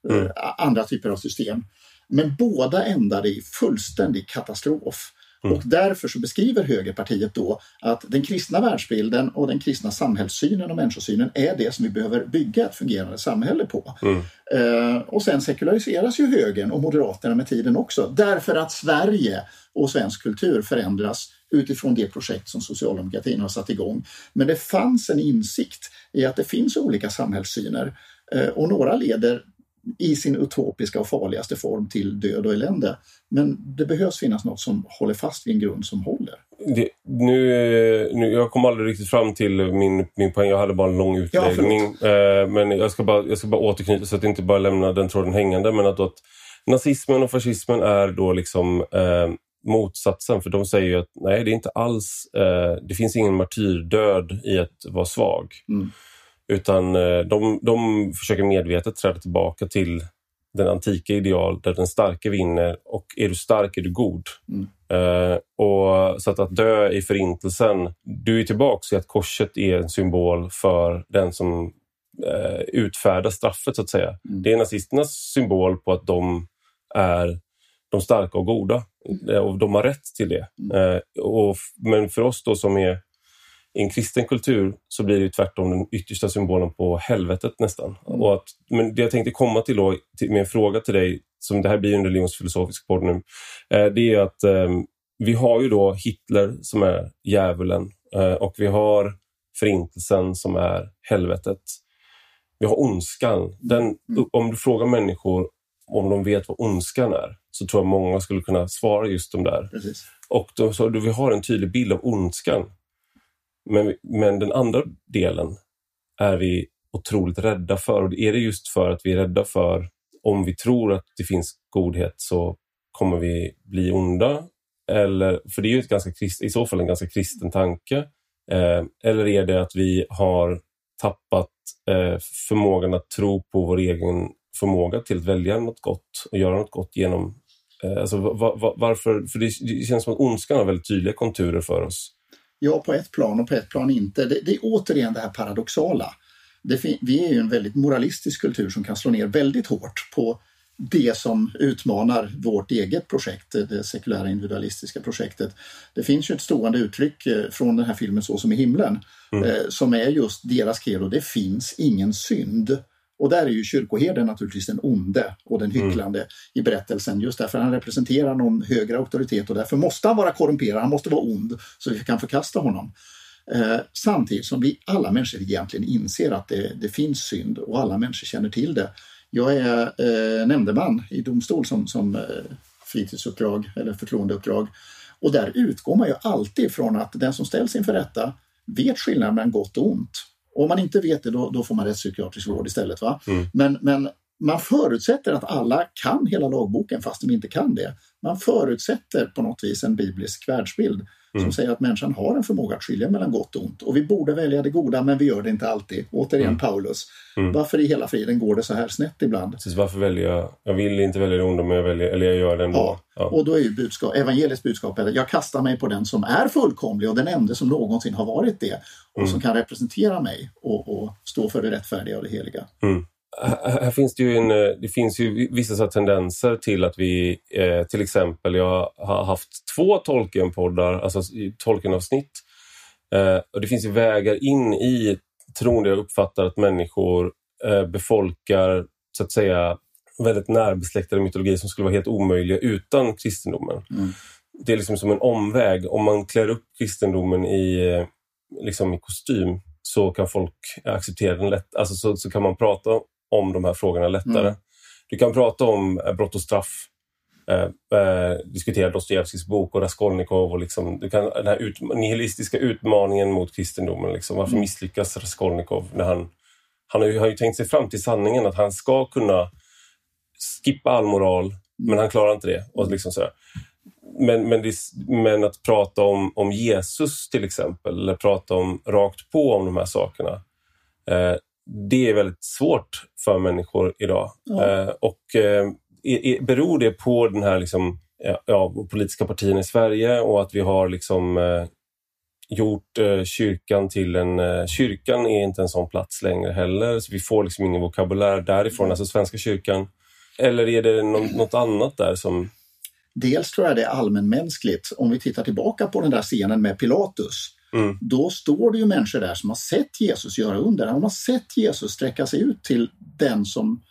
B: mm. uh, andra typer av system. Men båda ändade i fullständig katastrof. Mm. Och därför så beskriver högerpartiet då att den kristna världsbilden och den kristna samhällssynen och människosynen är det som vi behöver bygga ett fungerande samhälle på. Mm. Eh, och sen sekulariseras ju högern och moderaterna med tiden också därför att Sverige och svensk kultur förändras utifrån det projekt som socialdemokratin har satt igång. Men det fanns en insikt i att det finns olika samhällssyner eh, och några leder i sin utopiska och farligaste form till död och elände. Men det behövs finnas något som håller fast vid en grund som håller.
A: Det, nu, nu, jag kom aldrig riktigt fram till min, min poäng. Jag hade bara en lång utläggning. Ja, eh, men jag ska, bara, jag ska bara återknyta så att jag inte bara lämnar den tråden hängande. Men att, att nazismen och fascismen är då liksom eh, motsatsen. För de säger ju att nej, det är inte alls... Eh, det finns ingen martyrdöd i att vara svag. Mm. Utan eh, de, de försöker medvetet träda tillbaka till den antika ideal där den starke vinner och är du stark är du god. Mm. Uh, och Så att, att dö i förintelsen, du är tillbaka i att korset är en symbol för den som uh, utfärdar straffet så att säga. Mm. Det är nazisternas symbol på att de är de starka och goda mm. och de har rätt till det. Uh, och, men för oss då som är i en kristen kultur så blir det tvärtom den yttersta symbolen på helvetet nästan. Mm. Och att, men det jag tänkte komma till då, till, med en fråga till dig, som det här blir en religionsfilosofisk podd nu, eh, det är att eh, vi har ju då Hitler som är djävulen eh, och vi har förintelsen som är helvetet. Vi har ondskan. Den, mm. Om du frågar människor om de vet vad ondskan är så tror jag många skulle kunna svara just de där. Precis. Och då, så, då, vi har en tydlig bild av ondskan. Men, men den andra delen, är vi otroligt rädda för. Och är det just för att vi är rädda för om vi tror att det finns godhet så kommer vi bli onda? Eller, för det är ju ett ganska, i så fall en ganska kristen tanke. Eh, eller är det att vi har tappat eh, förmågan att tro på vår egen förmåga till att välja något gott och göra något gott genom... Eh, alltså, va, va, varför? För det, det, känns som att ondskan har väldigt tydliga konturer för oss.
B: Ja, på ett plan och på ett plan inte. Det, det är återigen det här paradoxala. Det, vi är ju en väldigt moralistisk kultur som kan slå ner väldigt hårt på det som utmanar vårt eget projekt, det sekulära individualistiska projektet. Det finns ju ett stående uttryck eh, från den här filmen Så som i himlen mm. Eh, som är just deras credo, det finns ingen synd. Och där är ju kyrkoherden naturligtvis den onde och den mm. hycklande mm. i berättelsen just därför han representerar någon högre auktoritet och därför måste han vara korrumperad, han måste vara ond så vi kan förkasta honom. Eh, samtidigt som vi alla människor egentligen inser att det, det finns synd och alla människor känner till det. Jag är eh, nämndeman i domstol som, som eh, fritidsuppdrag eller förtroendeuppdrag. Och där utgår man ju alltid från att den som ställs inför rätta vet skillnaden mellan gott och ont. Om man inte vet det då, då får man rättspsykiatrisk vård istället. Va? Mm. Men, men man förutsätter att alla kan hela lagboken fast de inte kan det. Man förutsätter på något vis en biblisk världsbild mm. som säger att människan har en förmåga att skilja mellan gott och ont. Och vi borde välja det goda men vi gör det inte alltid. Återigen mm. Paulus. Mm. Varför i hela friden går det så här snett ibland?
A: Precis, varför väljer jag? Jag vill inte välja det onda men jag, väljer, eller jag gör det ändå. Ja.
B: ja. Och då är ju budskap, evangeliets budskap att jag kastar mig på den som är fullkomlig och den enda som någonsin har varit det. Och mm. som kan representera mig och, och, stå för det rättfärdiga och det heliga.
A: Här finns det ju, en, eh, det finns ju vissa tendenser till att vi, eh, till exempel, jag har haft två Tolkien-poddar, alltså Tolkien-avsnitt. Eh, och det finns ju vägar in i tron jag uppfattar att människor eh, befolkar, så att säga, väldigt närbesläktade mytologier som skulle vara helt omöjliga utan kristendomen. Mm. Det är liksom som en omväg. Om man klär upp kristendomen i, eh, liksom i kostym så kan folk acceptera den lätt. Alltså så, så kan man prata om de här frågorna lättare. Mm. Du kan prata om eh, brott och straff, eh, eh, diskutera Dostojevskijs bok och Raskolnikov och liksom, du kan, den här ut, nihilistiska utmaningen mot kristendomen. Liksom, varför mm. misslyckas Raskolnikov när han han har ju, har ju tänkt sig fram till sanningen att han ska kunna skippa all moral, mm. men han klarar inte det. Och liksom sådär. Men, men, det, men, att prata om, om Jesus till exempel, eller prata om rakt på om de här sakerna. Eh, det är väldigt svårt för människor idag. Ja. Eh, och eh, beror det på den här liksom, ja, politiska partierna i Sverige och att vi har liksom eh, gjort eh, kyrkan till en... Eh, kyrkan är inte en sån plats längre heller, så vi får liksom ingen vokabulär därifrån, alltså Svenska kyrkan. Eller är det något, något annat där som...
B: Dels tror jag det är allmänmänskligt. Om vi tittar tillbaka på den där scenen med Pilatus Mm. Då står det ju människor där som har sett Jesus göra under. De har sett Jesus sträcka sig ut till den som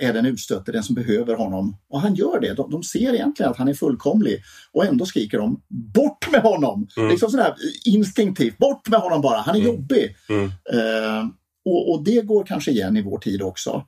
B: är, den utstötte, den som behöver honom. Och han gör det. De, de, ser egentligen att han är fullkomlig och ändå skriker de bort med honom! Mm. Liksom sådär instinktivt, bort med honom bara, han är mm. jobbig! Mm. Uh, och, och, det går kanske igen i vår tid också.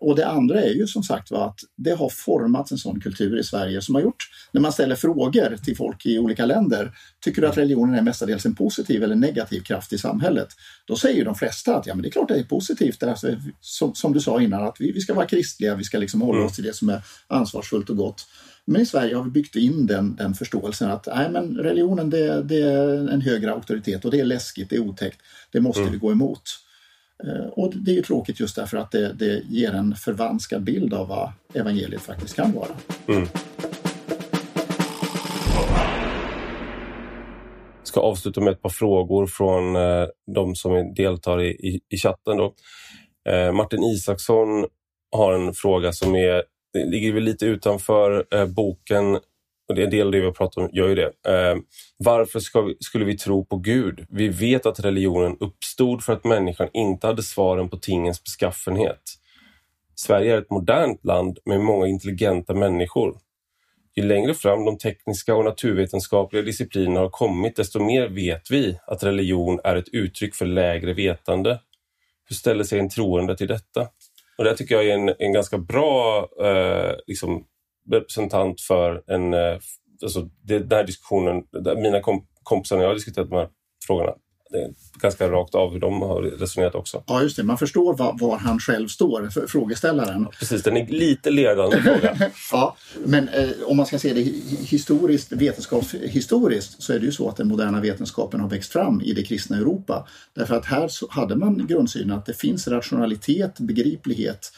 B: Och det andra är ju som sagt var att det har formats en sån kultur i Sverige som har gjort, när man ställer frågor till folk i olika länder, tycker du att religionen är mestadels en positiv eller negativ kraft i samhället? Då säger de flesta att ja, men det är klart det är positivt, det alltså, som, som, du sa innan, att vi, vi ska vara kristliga, vi ska liksom hålla mm. oss till det som är ansvarsfullt och gott. Men i Sverige har vi byggt in den, den förståelsen att nej, men religionen det, det är en högre auktoritet och det är läskigt, det är otäckt, det måste mm. vi gå emot. Eh, och det är ju tråkigt just därför att det, det ger en förvanskad bild av vad evangeliet faktiskt kan vara. Mm.
A: Jag ska avsluta med ett par frågor från eh, de som deltar i, i, i chatten. Då. Eh, Martin Isaksson har en fråga som är, ligger väl lite utanför eh, boken och det är en del av det vi har pratat om, gör ju det. Eh, varför ska vi, skulle vi tro på Gud? Vi vet att religionen uppstod för att människan inte hade svaren på tingens beskaffenhet. Sverige är ett modernt land med många intelligenta människor. Ju längre fram de tekniska och naturvetenskapliga disciplinerna har kommit, desto mer vet vi att religion är ett uttryck för lägre vetande. Hur ställer sig en troende till detta? Och Det tycker jag är en, en ganska bra eh, liksom, representant för en, eh, alltså det, den här diskussionen, mina kom, kompisar när jag har diskuterat de här frågorna det är ganska rakt av hur de har resonerat också.
B: Ja, just det. Man förstår var, var han själv står, frågeställaren.
A: Ja, precis, den är lite ledande fråga.
B: ja, men eh, om man ska se det historiskt, vetenskapshistoriskt, så är det ju så att den moderna vetenskapen har växt fram i det kristna Europa. Därför att här hade man grundsynen att det finns rationalitet, begriplighet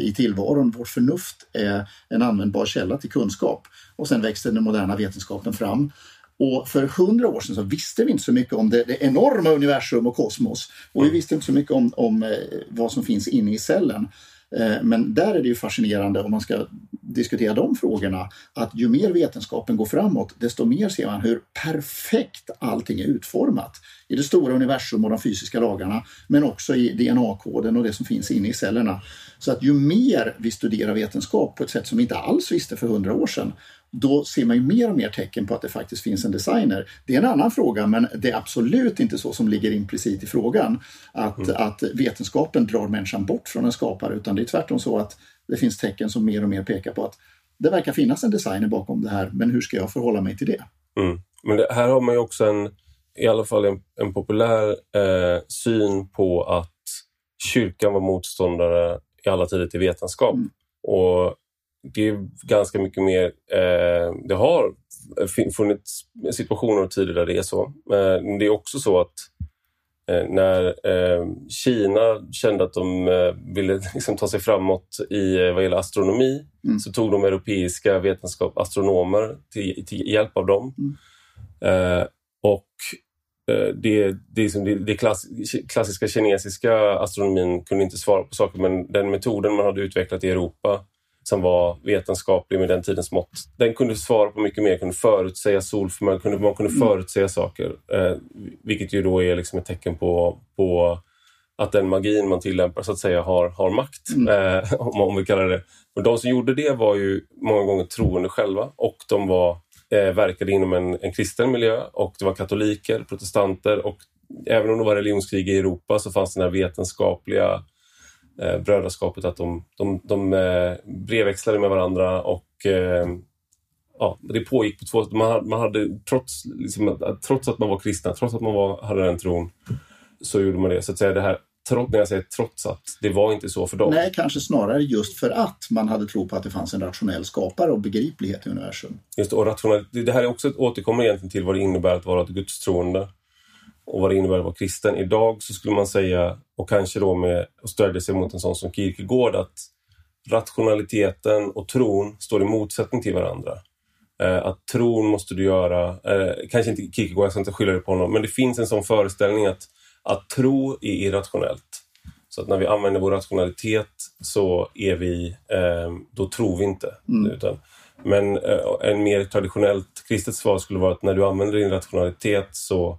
B: i tillvaron. Vårt förnuft är en användbar källa till kunskap. Och sen växte den moderna vetenskapen fram. Och för hundra år sedan så visste vi inte så mycket om det, det enorma universum och kosmos. Och vi mm. visste inte så mycket om, om eh, vad som finns inne i cellen. Eh, men där är det ju fascinerande om man ska diskutera de frågorna att ju mer vetenskapen går framåt desto mer ser man hur perfekt allting är utformat i det stora universum och de fysiska lagarna men också i DNA-koden och det som finns inne i cellerna. Så att ju mer vi studerar vetenskap på ett sätt som vi inte alls visste för hundra år sedan då ser man ju mer och mer tecken på att det faktiskt finns en designer. Det är en annan fråga, men det är absolut inte så som ligger implicit i frågan. Att, mm. att vetenskapen drar människan bort från en skapare, utan det är tvärtom så att det finns tecken som mer och mer pekar på att det verkar finnas en designer bakom det här, men hur ska jag förhålla mig till det?
A: Mm. Men det, här har man ju också en, i alla fall en, en populär eh, syn på att kyrkan var motståndare i alla tider till vetenskap. Mm. Och det är ganska mycket mer... Eh, det har funnits situationer och tider där det är så. Men det är också så att eh, när eh, Kina kände att de eh, ville liksom ta sig framåt i vad gäller astronomi mm. så tog de europeiska vetenskap, astronomer till, till hjälp av dem. Mm. Eh, och eh, det, det, det, det klass, klassiska kinesiska astronomin kunde inte svara på saker men den metoden man hade utvecklat i Europa som var vetenskaplig med den tidens mått. Den kunde svara på mycket mer, kunde förutsäga sol, man kunde, man kunde mm. förutsäga saker. Eh, vilket ju då är liksom ett tecken på, på att den magin man tillämpar så att säga har, har makt, mm. eh, om man vill kalla det Men De som gjorde det var ju många gånger troende själva och de var, eh, verkade inom en, en kristen miljö och det var katoliker, protestanter och även om det var religionskrig i Europa så fanns den här vetenskapliga eh, brödraskapet att de, de, de eh, brevväxlade med varandra och eh, ja, det pågick på två... Man, man hade, trots, liksom, trots att man var kristna, trots att man var, hade den tron, så gjorde man det. Så att säga det här trots, när jag säger trots att, det var inte så för dem.
B: Nej, kanske snarare just för att man hade tro på att det fanns en rationell skapare och begriplighet i universum.
A: Just och rationell, det här är också ett, återkommer egentligen till vad det innebär att vara ett gudstroende och vad det innebär att vara kristen. Idag så skulle man säga, och kanske då med att stödja sig mot en sån som Kierkegaard, att rationaliteten och tron står i motsättning till varandra. Eh, att tron måste du göra, eh, kanske inte Kierkegaard, jag ska inte skylla det på honom, men det finns en sån föreställning att, att tro är irrationellt. Så att när vi använder vår rationalitet så är vi, eh, då tror vi inte. Mm. Utan, men eh, en mer traditionellt kristet svar skulle vara att när du använder din rationalitet så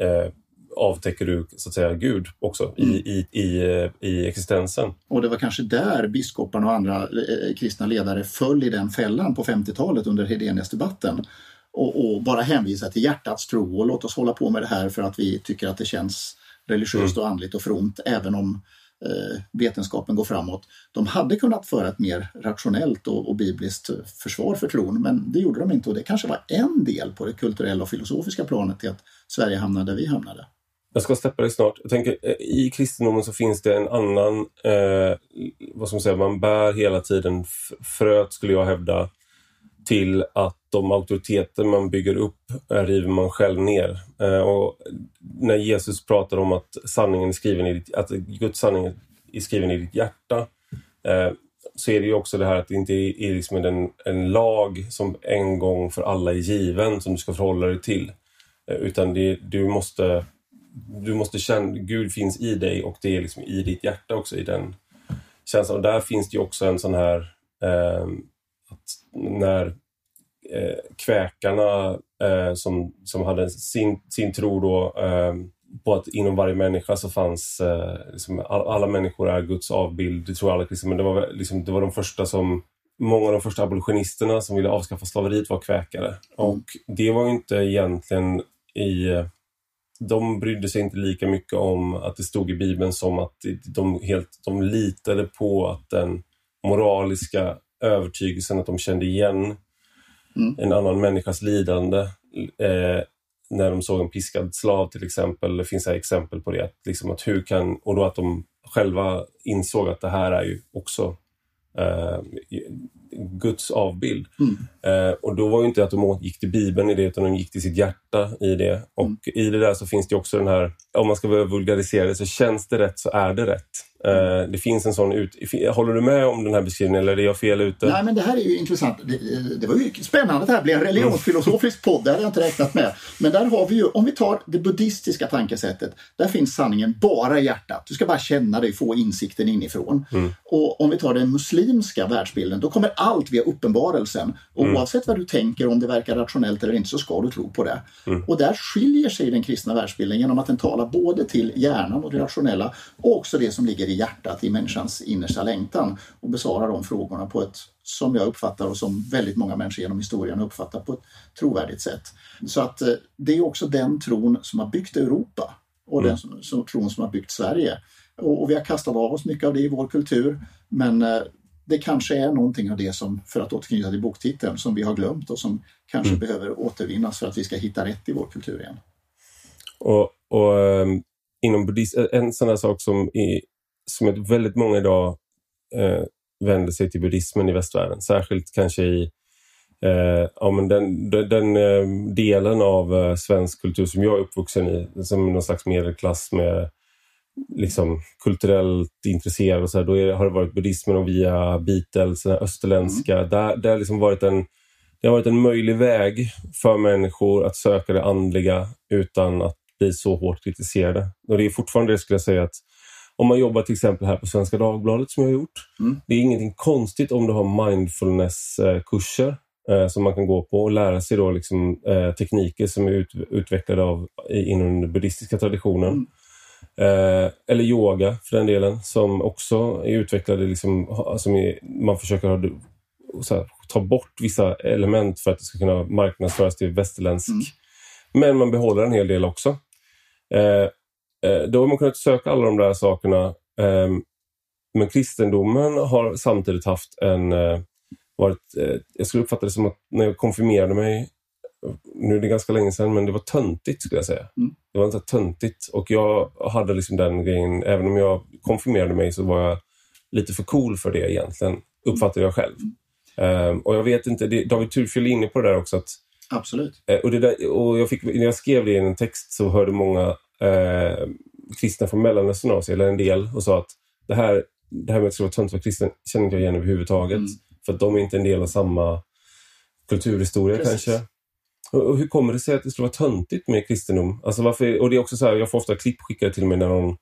A: eh, avtäcker du så att säga Gud också mm. i, i, i, i existensen.
B: Och det var kanske där biskoparna och andra eh, kristna ledare föll i den fällan på 50-talet under Hedenius-debatten. Och, och, bara hänvisa till hjärtats tro och låt oss hålla på med det här för att vi tycker att det känns religiöst mm. och andligt och fromt även om eh, Eh, vetenskapen går framåt. De hade kunnat föra ett mer rationellt och, och, bibliskt försvar för tron men det gjorde de inte och det kanske var en del på det kulturella och filosofiska planet till att Sverige hamnade där vi hamnade.
A: Jag ska släppa dig snart. Jag tänker, eh, I kristendomen så finns det en annan, eh, vad ska man säga, man bär hela tiden fröet skulle jag hävda till att de auktoriteter man bygger upp eh, river man själv ner. Eh, och när Jesus pratar om att sanningen är skriven i ditt, att Guds sanning är skriven i ditt hjärta eh, så är det ju också det här att det inte är liksom en, en lag som en gång för alla är given som du ska förhålla dig till. Utan det, du måste du måste känna, Gud finns i dig och det är liksom i ditt hjärta också i den känslan. Och där finns det ju också en sån här eh, när eh, kväkarna eh, som, som hade sin, sin tro då eh, på att inom varje människa så fanns eh, liksom, all, alla människor är Guds avbild. Det tror alla kristna, men det var, liksom, det var de första som Många av de första abolitionisterna som ville avskaffa slaveriet var kväkare. Mm. Och det var inte egentligen i... De brydde sig inte lika mycket om att det stod i Bibeln som att de, helt, de litade på att den moraliska övertygelsen, att de kände igen mm. en annan människas lidande eh, när de såg en piskad slav till exempel. Det finns här exempel på det. Att, liksom att hur kan, och då att de själva insåg att det här är ju också eh, Guds avbild. Mm. Eh, och då var ju inte att de gick till Bibeln i det, utan de gick till sitt hjärta i det. Och mm. i det där så finns det också den här, om man ska vulgarisera det, så känns det rätt så är det rätt. Eh, det finns en sån ut... Håller du med om den här beskrivningen eller är jag fel ute?
B: Nej men det här är ju intressant. Det, det var ju spännande det här blev en religionsfilosofisk podd. Det hade jag inte räknat med. Men där har vi ju, om vi tar det buddhistiska tankesättet. Där finns sanningen bara i hjärtat. Du ska bara känna dig, få insikten inifrån. Mm. Och om vi tar den muslimska världsbilden, då kommer allt via uppenbarelsen. Och mm. oavsett vad du tänker, om det verkar rationellt eller inte, så ska du tro på det. Mm. Och där skiljer sig den kristna världsbilden genom att den talar både till hjärnan och det rationella och också det som ligger i hjärtat, i människans innersta längtan och besvarar de frågorna på ett, som jag uppfattar och som väldigt många människor genom historien uppfattar på ett trovärdigt sätt. Så att eh, det är också den tron som har byggt Europa och mm. den som, som, tron som har byggt Sverige. Och, och, vi har kastat av oss mycket av det i vår kultur men eh, det kanske är någonting av det som, för att återknyta till boktiteln, som vi har glömt och som kanske mm. behöver återvinnas för att vi ska hitta rätt i vår kultur igen.
A: Och, och um, inom buddhism, en sån här sak som i, som väldigt många idag eh, vänder sig till buddhismen i västvärlden. Särskilt kanske i eh, ja, men den, den, den eh, delen av eh, svensk kultur som jag är uppvuxen i, som någon slags medelklass med liksom, kulturellt intresserad och så här, då är, har det varit buddhismen och via Beatles, österländska. Mm. Där, där liksom varit en, det har varit en möjlig väg för människor att söka det andliga utan att bli så hårt kritiserade. Och det är fortfarande det skulle jag säga att om man jobbar till exempel här på Svenska Dagbladet som jag har gjort. Mm. Det är ingenting konstigt om du har mindfulness-kurser eh, som man kan gå på och lära sig då liksom, eh, tekniker som är ut, utvecklade av, inom den buddhistiska traditionen. Mm. Eh, eller yoga för den delen, som också är utvecklade, liksom, som är, man försöker ha, här, ta bort vissa element för att det ska kunna marknadsföras till västerländsk. Mm. Men man behåller en hel del också. Eh, då har man kunnat söka alla de där sakerna. Ehm, men kristendomen har samtidigt haft en... Eh, varit, eh, jag skulle uppfatta det som att när jag konfirmerade mig, nu är det ganska länge sedan, men det var töntigt skulle jag säga. Mm. Det var inte töntigt och jag hade liksom den grejen, även om jag konfirmerade mig så var jag lite för cool för det egentligen, uppfattade jag själv. Um, och jag vet inte, det, David Turfjell är inne på det där också. Att,
B: Absolut.
A: och, det där, och jag fick, när jag skrev det i en text så hörde många eh, kristna från Mellanöstern av sig, eller en del, och sa att det här, det här med att vara tönt för kristen känner inte jag igen överhuvudtaget. Mm. För att de är inte en del av samma kulturhistoria Precis. kanske. Och, och hur kommer det sig att det skulle vara töntigt med kristendom? Alltså varför, och det är också så här, jag får ofta klipp skickade till mig när någon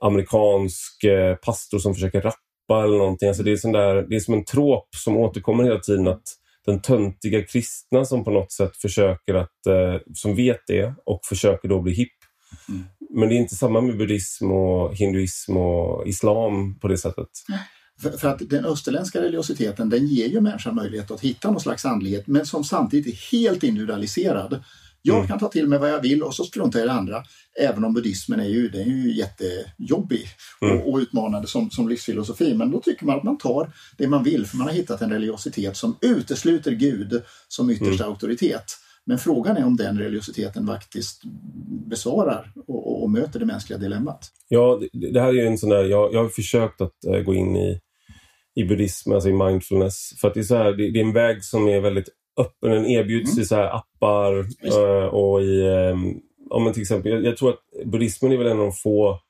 A: amerikansk eh, pastor som försöker rappa eller någonting. Alltså det, är sån där, det är som en trop som återkommer hela tiden. att den töntiga kristna som på något sätt försöker att, eh, som vet det och försöker då bli hipp Mm. Men det är inte samma med buddhism och hinduism och islam på det sättet.
B: För, för, att den österländska religiositeten den ger ju människan möjlighet att hitta någon slags andlighet men som samtidigt är helt individualiserad. Jag mm. kan ta till mig vad jag vill och så struntar jag i det andra. Även om buddhismen är ju, den är ju jättejobbig mm. och, och, utmanande som, som livsfilosofi. Men då tycker man att man tar det man vill för man har hittat en religiositet som utesluter Gud som yttersta mm. auktoritet. Men frågan är om den religiositeten faktiskt besvarar och, och möter det mänskliga dilemmat.
A: Ja, det, här är en sån där, jag, jag har försökt att äh, gå in i, i buddhism, alltså i mindfulness. För att det är, så här, det, det är en väg som är väldigt öppen, den erbjuds mm. i så här appar äh, och i, äh, ja, men till exempel, jag, jag tror att buddhismen är väl en av de få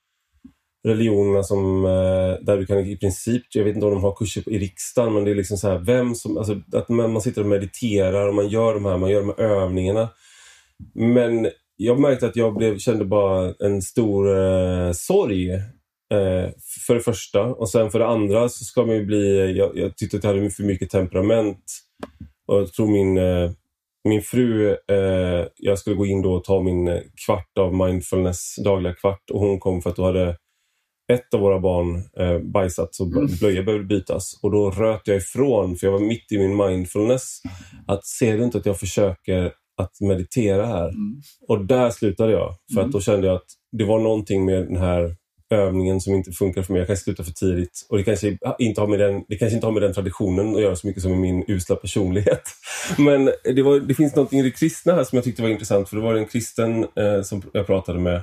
A: religionerna som, eh, där du kan i princip, jag vet inte om de har kurser i riksdagen, men det är liksom så här, vem som, alltså att man, man sitter och mediterar och man gör de här, man gör de här övningarna. Men jag märkte att jag blev, kände bara en stor eh, sorg. Eh, för det första. Och sen för det andra så ska man ju bli, jag, jag tyckte att jag hade för mycket temperament. Och jag tror min, eh, min fru, eh, jag skulle gå in då och ta min eh, kvart av mindfulness, dagliga kvart. Och hon kom för att då hade ett av våra barn eh, bajsat så mm. blöja behövde bytas. Och då röt jag ifrån, för jag var mitt i min mindfulness. Att ser du inte att jag försöker att meditera här? Mm. Och där slutade jag. För mm. att då kände jag att det var någonting med den här övningen som inte funkar för mig. Jag kanske slutar för tidigt. Och det kanske inte har med den, det kanske inte har med den traditionen att göra så mycket som med min usla personlighet. Men det, var, det finns något i det kristna här som jag tyckte var intressant. För det var en kristen eh, som jag pratade med,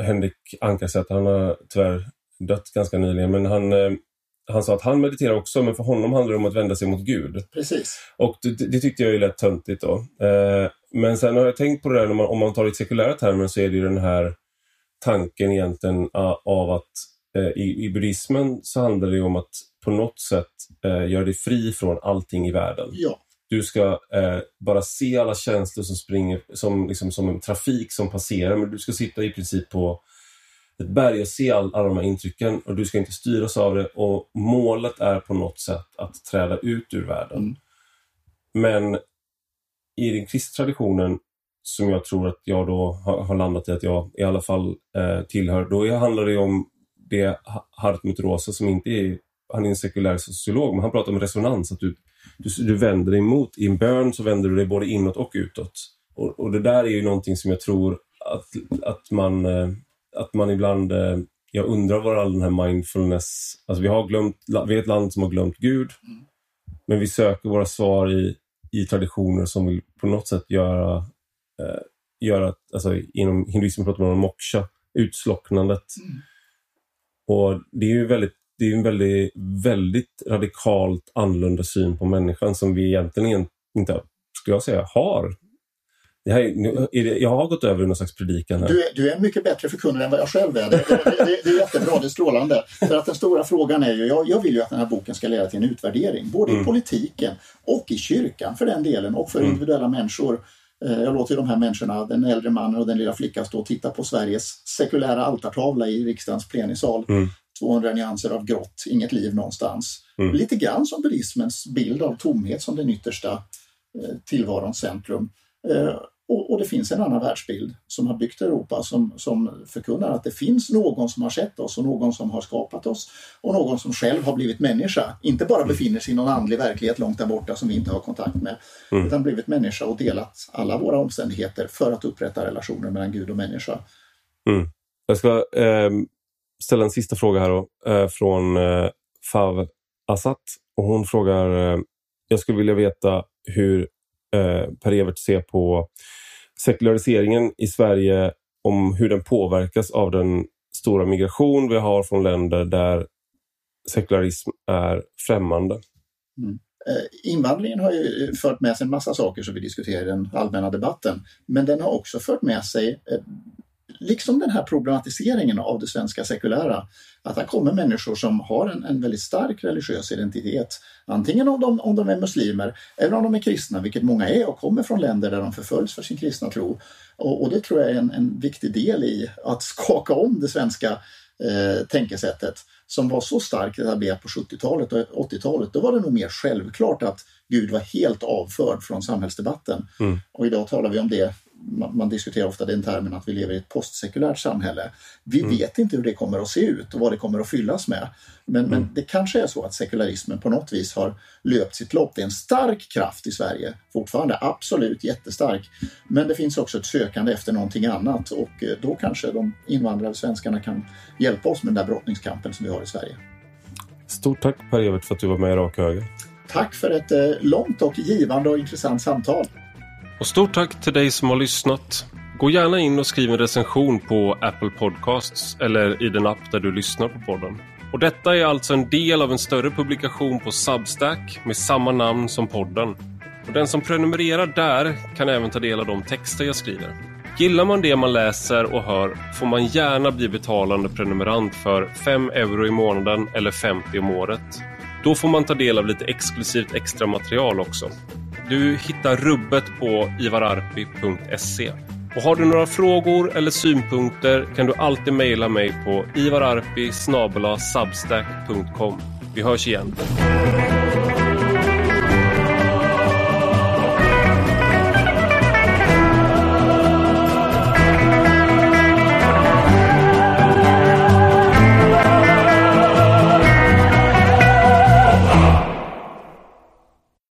A: Henrik Ankarsäter. Han har tyvärr dött ganska nyligen. Men han, eh, han sa att han mediterar också, men för honom handlar det om att vända sig mot Gud.
B: Precis.
A: Och det, det tyckte jag är lätt töntigt då. Eh, men sen har jag tänkt på det där, man, om man tar det i sekulära termer så är det ju den här tanken egentligen av att eh, i, i buddhismen så handlar det om att på något sätt eh, göra dig fri från allting i världen.
B: Ja.
A: Du ska eh, bara se alla känslor som springer som, liksom, som en trafik som passerar, men du ska sitta i princip på ett berg och se all, alla de här intrycken och du ska inte styras av det och målet är på något sätt att träda ut ur världen. Mm. Men i den kristna traditionen som jag tror att jag då har, landat i att jag i alla fall eh, tillhör, då handlar det om det Hartmut Rosa som inte är, han är en sekulär sociolog, men han pratar om resonans, att du, du, du vänder dig emot, i en bön så vänder du dig både inåt och utåt. Och, och det där är ju någonting som jag tror att, att man eh, att man ibland, eh, jag undrar var all den här mindfulness, alltså vi har glömt, vi är ett land som har glömt Gud, mm. men vi söker våra svar i, i traditioner som vill på något sätt göra, eh, göra alltså inom hinduismen pratar man om moksha, utslocknandet. Mm. Och det är ju väldigt det är en väldigt, väldigt radikalt annorlunda syn på människan som vi egentligen inte, skulle jag säga, har här, det, jag har gått över i någon slags predikan här.
B: Du är, du är mycket bättre förkunnare än vad jag själv är. Det, det, det, är jättebra, det är strålande. För att den stora frågan är ju, jag, jag vill ju att den här boken ska leda till en utvärdering. Både mm. i politiken och i kyrkan för den delen och för mm. individuella människor. Eh, jag låter de här människorna, den äldre mannen och den lilla flickan stå och titta på Sveriges sekulära altartavla i riksdagens plenisal. Mm. 200 nyanser av grått, inget liv någonstans. Mm. Lite grann som buddhismens bild av tomhet som den yttersta eh, tillvarons centrum. Eh, och, och, det finns en annan världsbild som har byggt Europa som, som förkunnar att det finns någon som har sett oss och någon som har skapat oss och någon som själv har blivit människa. Inte bara mm. befinner sig i någon andlig verklighet långt där borta som vi inte har kontakt med. Mm. Utan blivit människa och delat alla våra omständigheter för att upprätta relationer mellan Gud och människa.
A: Mm. Jag ska eh, ställa en sista fråga här då, eh, från eh, Fav Assat. Och hon frågar, eh, jag skulle vilja veta hur eh, Per-Evert ser på sekulariseringen i Sverige, om hur den påverkas av den stora migration vi har från länder där sekularism är främmande.
B: Mm. Eh, invandringen har ju eh, fört med sig en massa saker som vi diskuterar i den allmänna debatten. Men den har också fört med sig eh, liksom den här problematiseringen av det svenska sekulära, att här kommer människor som har en, en väldigt stark religiös identitet. Antingen om de, om de är muslimer eller om de är kristna, vilket många är och kommer från länder där de förföljs för sin kristna tro. Och, och det tror jag är en, en viktig del i att skaka om det svenska eh, tänkesättet som var så starkt etablerat på 70-talet och 80-talet. Då var det nog mer självklart att Gud var helt avförd från samhällsdebatten. Mm. Och idag talar vi om det man, diskuterar ofta den termen att vi lever i ett postsekulärt samhälle. Vi mm. vet inte hur det kommer att se ut och vad det kommer att fyllas med. Men, mm. men det kanske är så att sekularismen på något vis har löpt sitt lopp. Det är en stark kraft i Sverige fortfarande, absolut jättestark. Men det finns också ett sökande efter någonting annat och eh, då kanske de invandrade svenskarna kan hjälpa oss med den där brottningskampen som vi har i Sverige.
A: Stort tack Per-Evert för att du var med i Rak Höger.
B: Tack för ett eh, långt och givande och intressant samtal.
A: Och stort tack till dig som har lyssnat. Gå gärna in och skriv en recension på Apple Podcasts eller i den app där du lyssnar på podden. Och detta är alltså en del av en större publikation på Substack med samma namn som podden. Och den som prenumererar där kan även ta del av de texter jag skriver. Gillar man det man läser och hör får man gärna bli betalande prenumerant för 5 euro i månaden eller 50 om året. Då får man ta del av lite exklusivt extra material också. Du hittar rubbet på ivararpi.se. Och har du några frågor eller synpunkter kan du alltid mejla mig på ivararpi Vi hörs igen.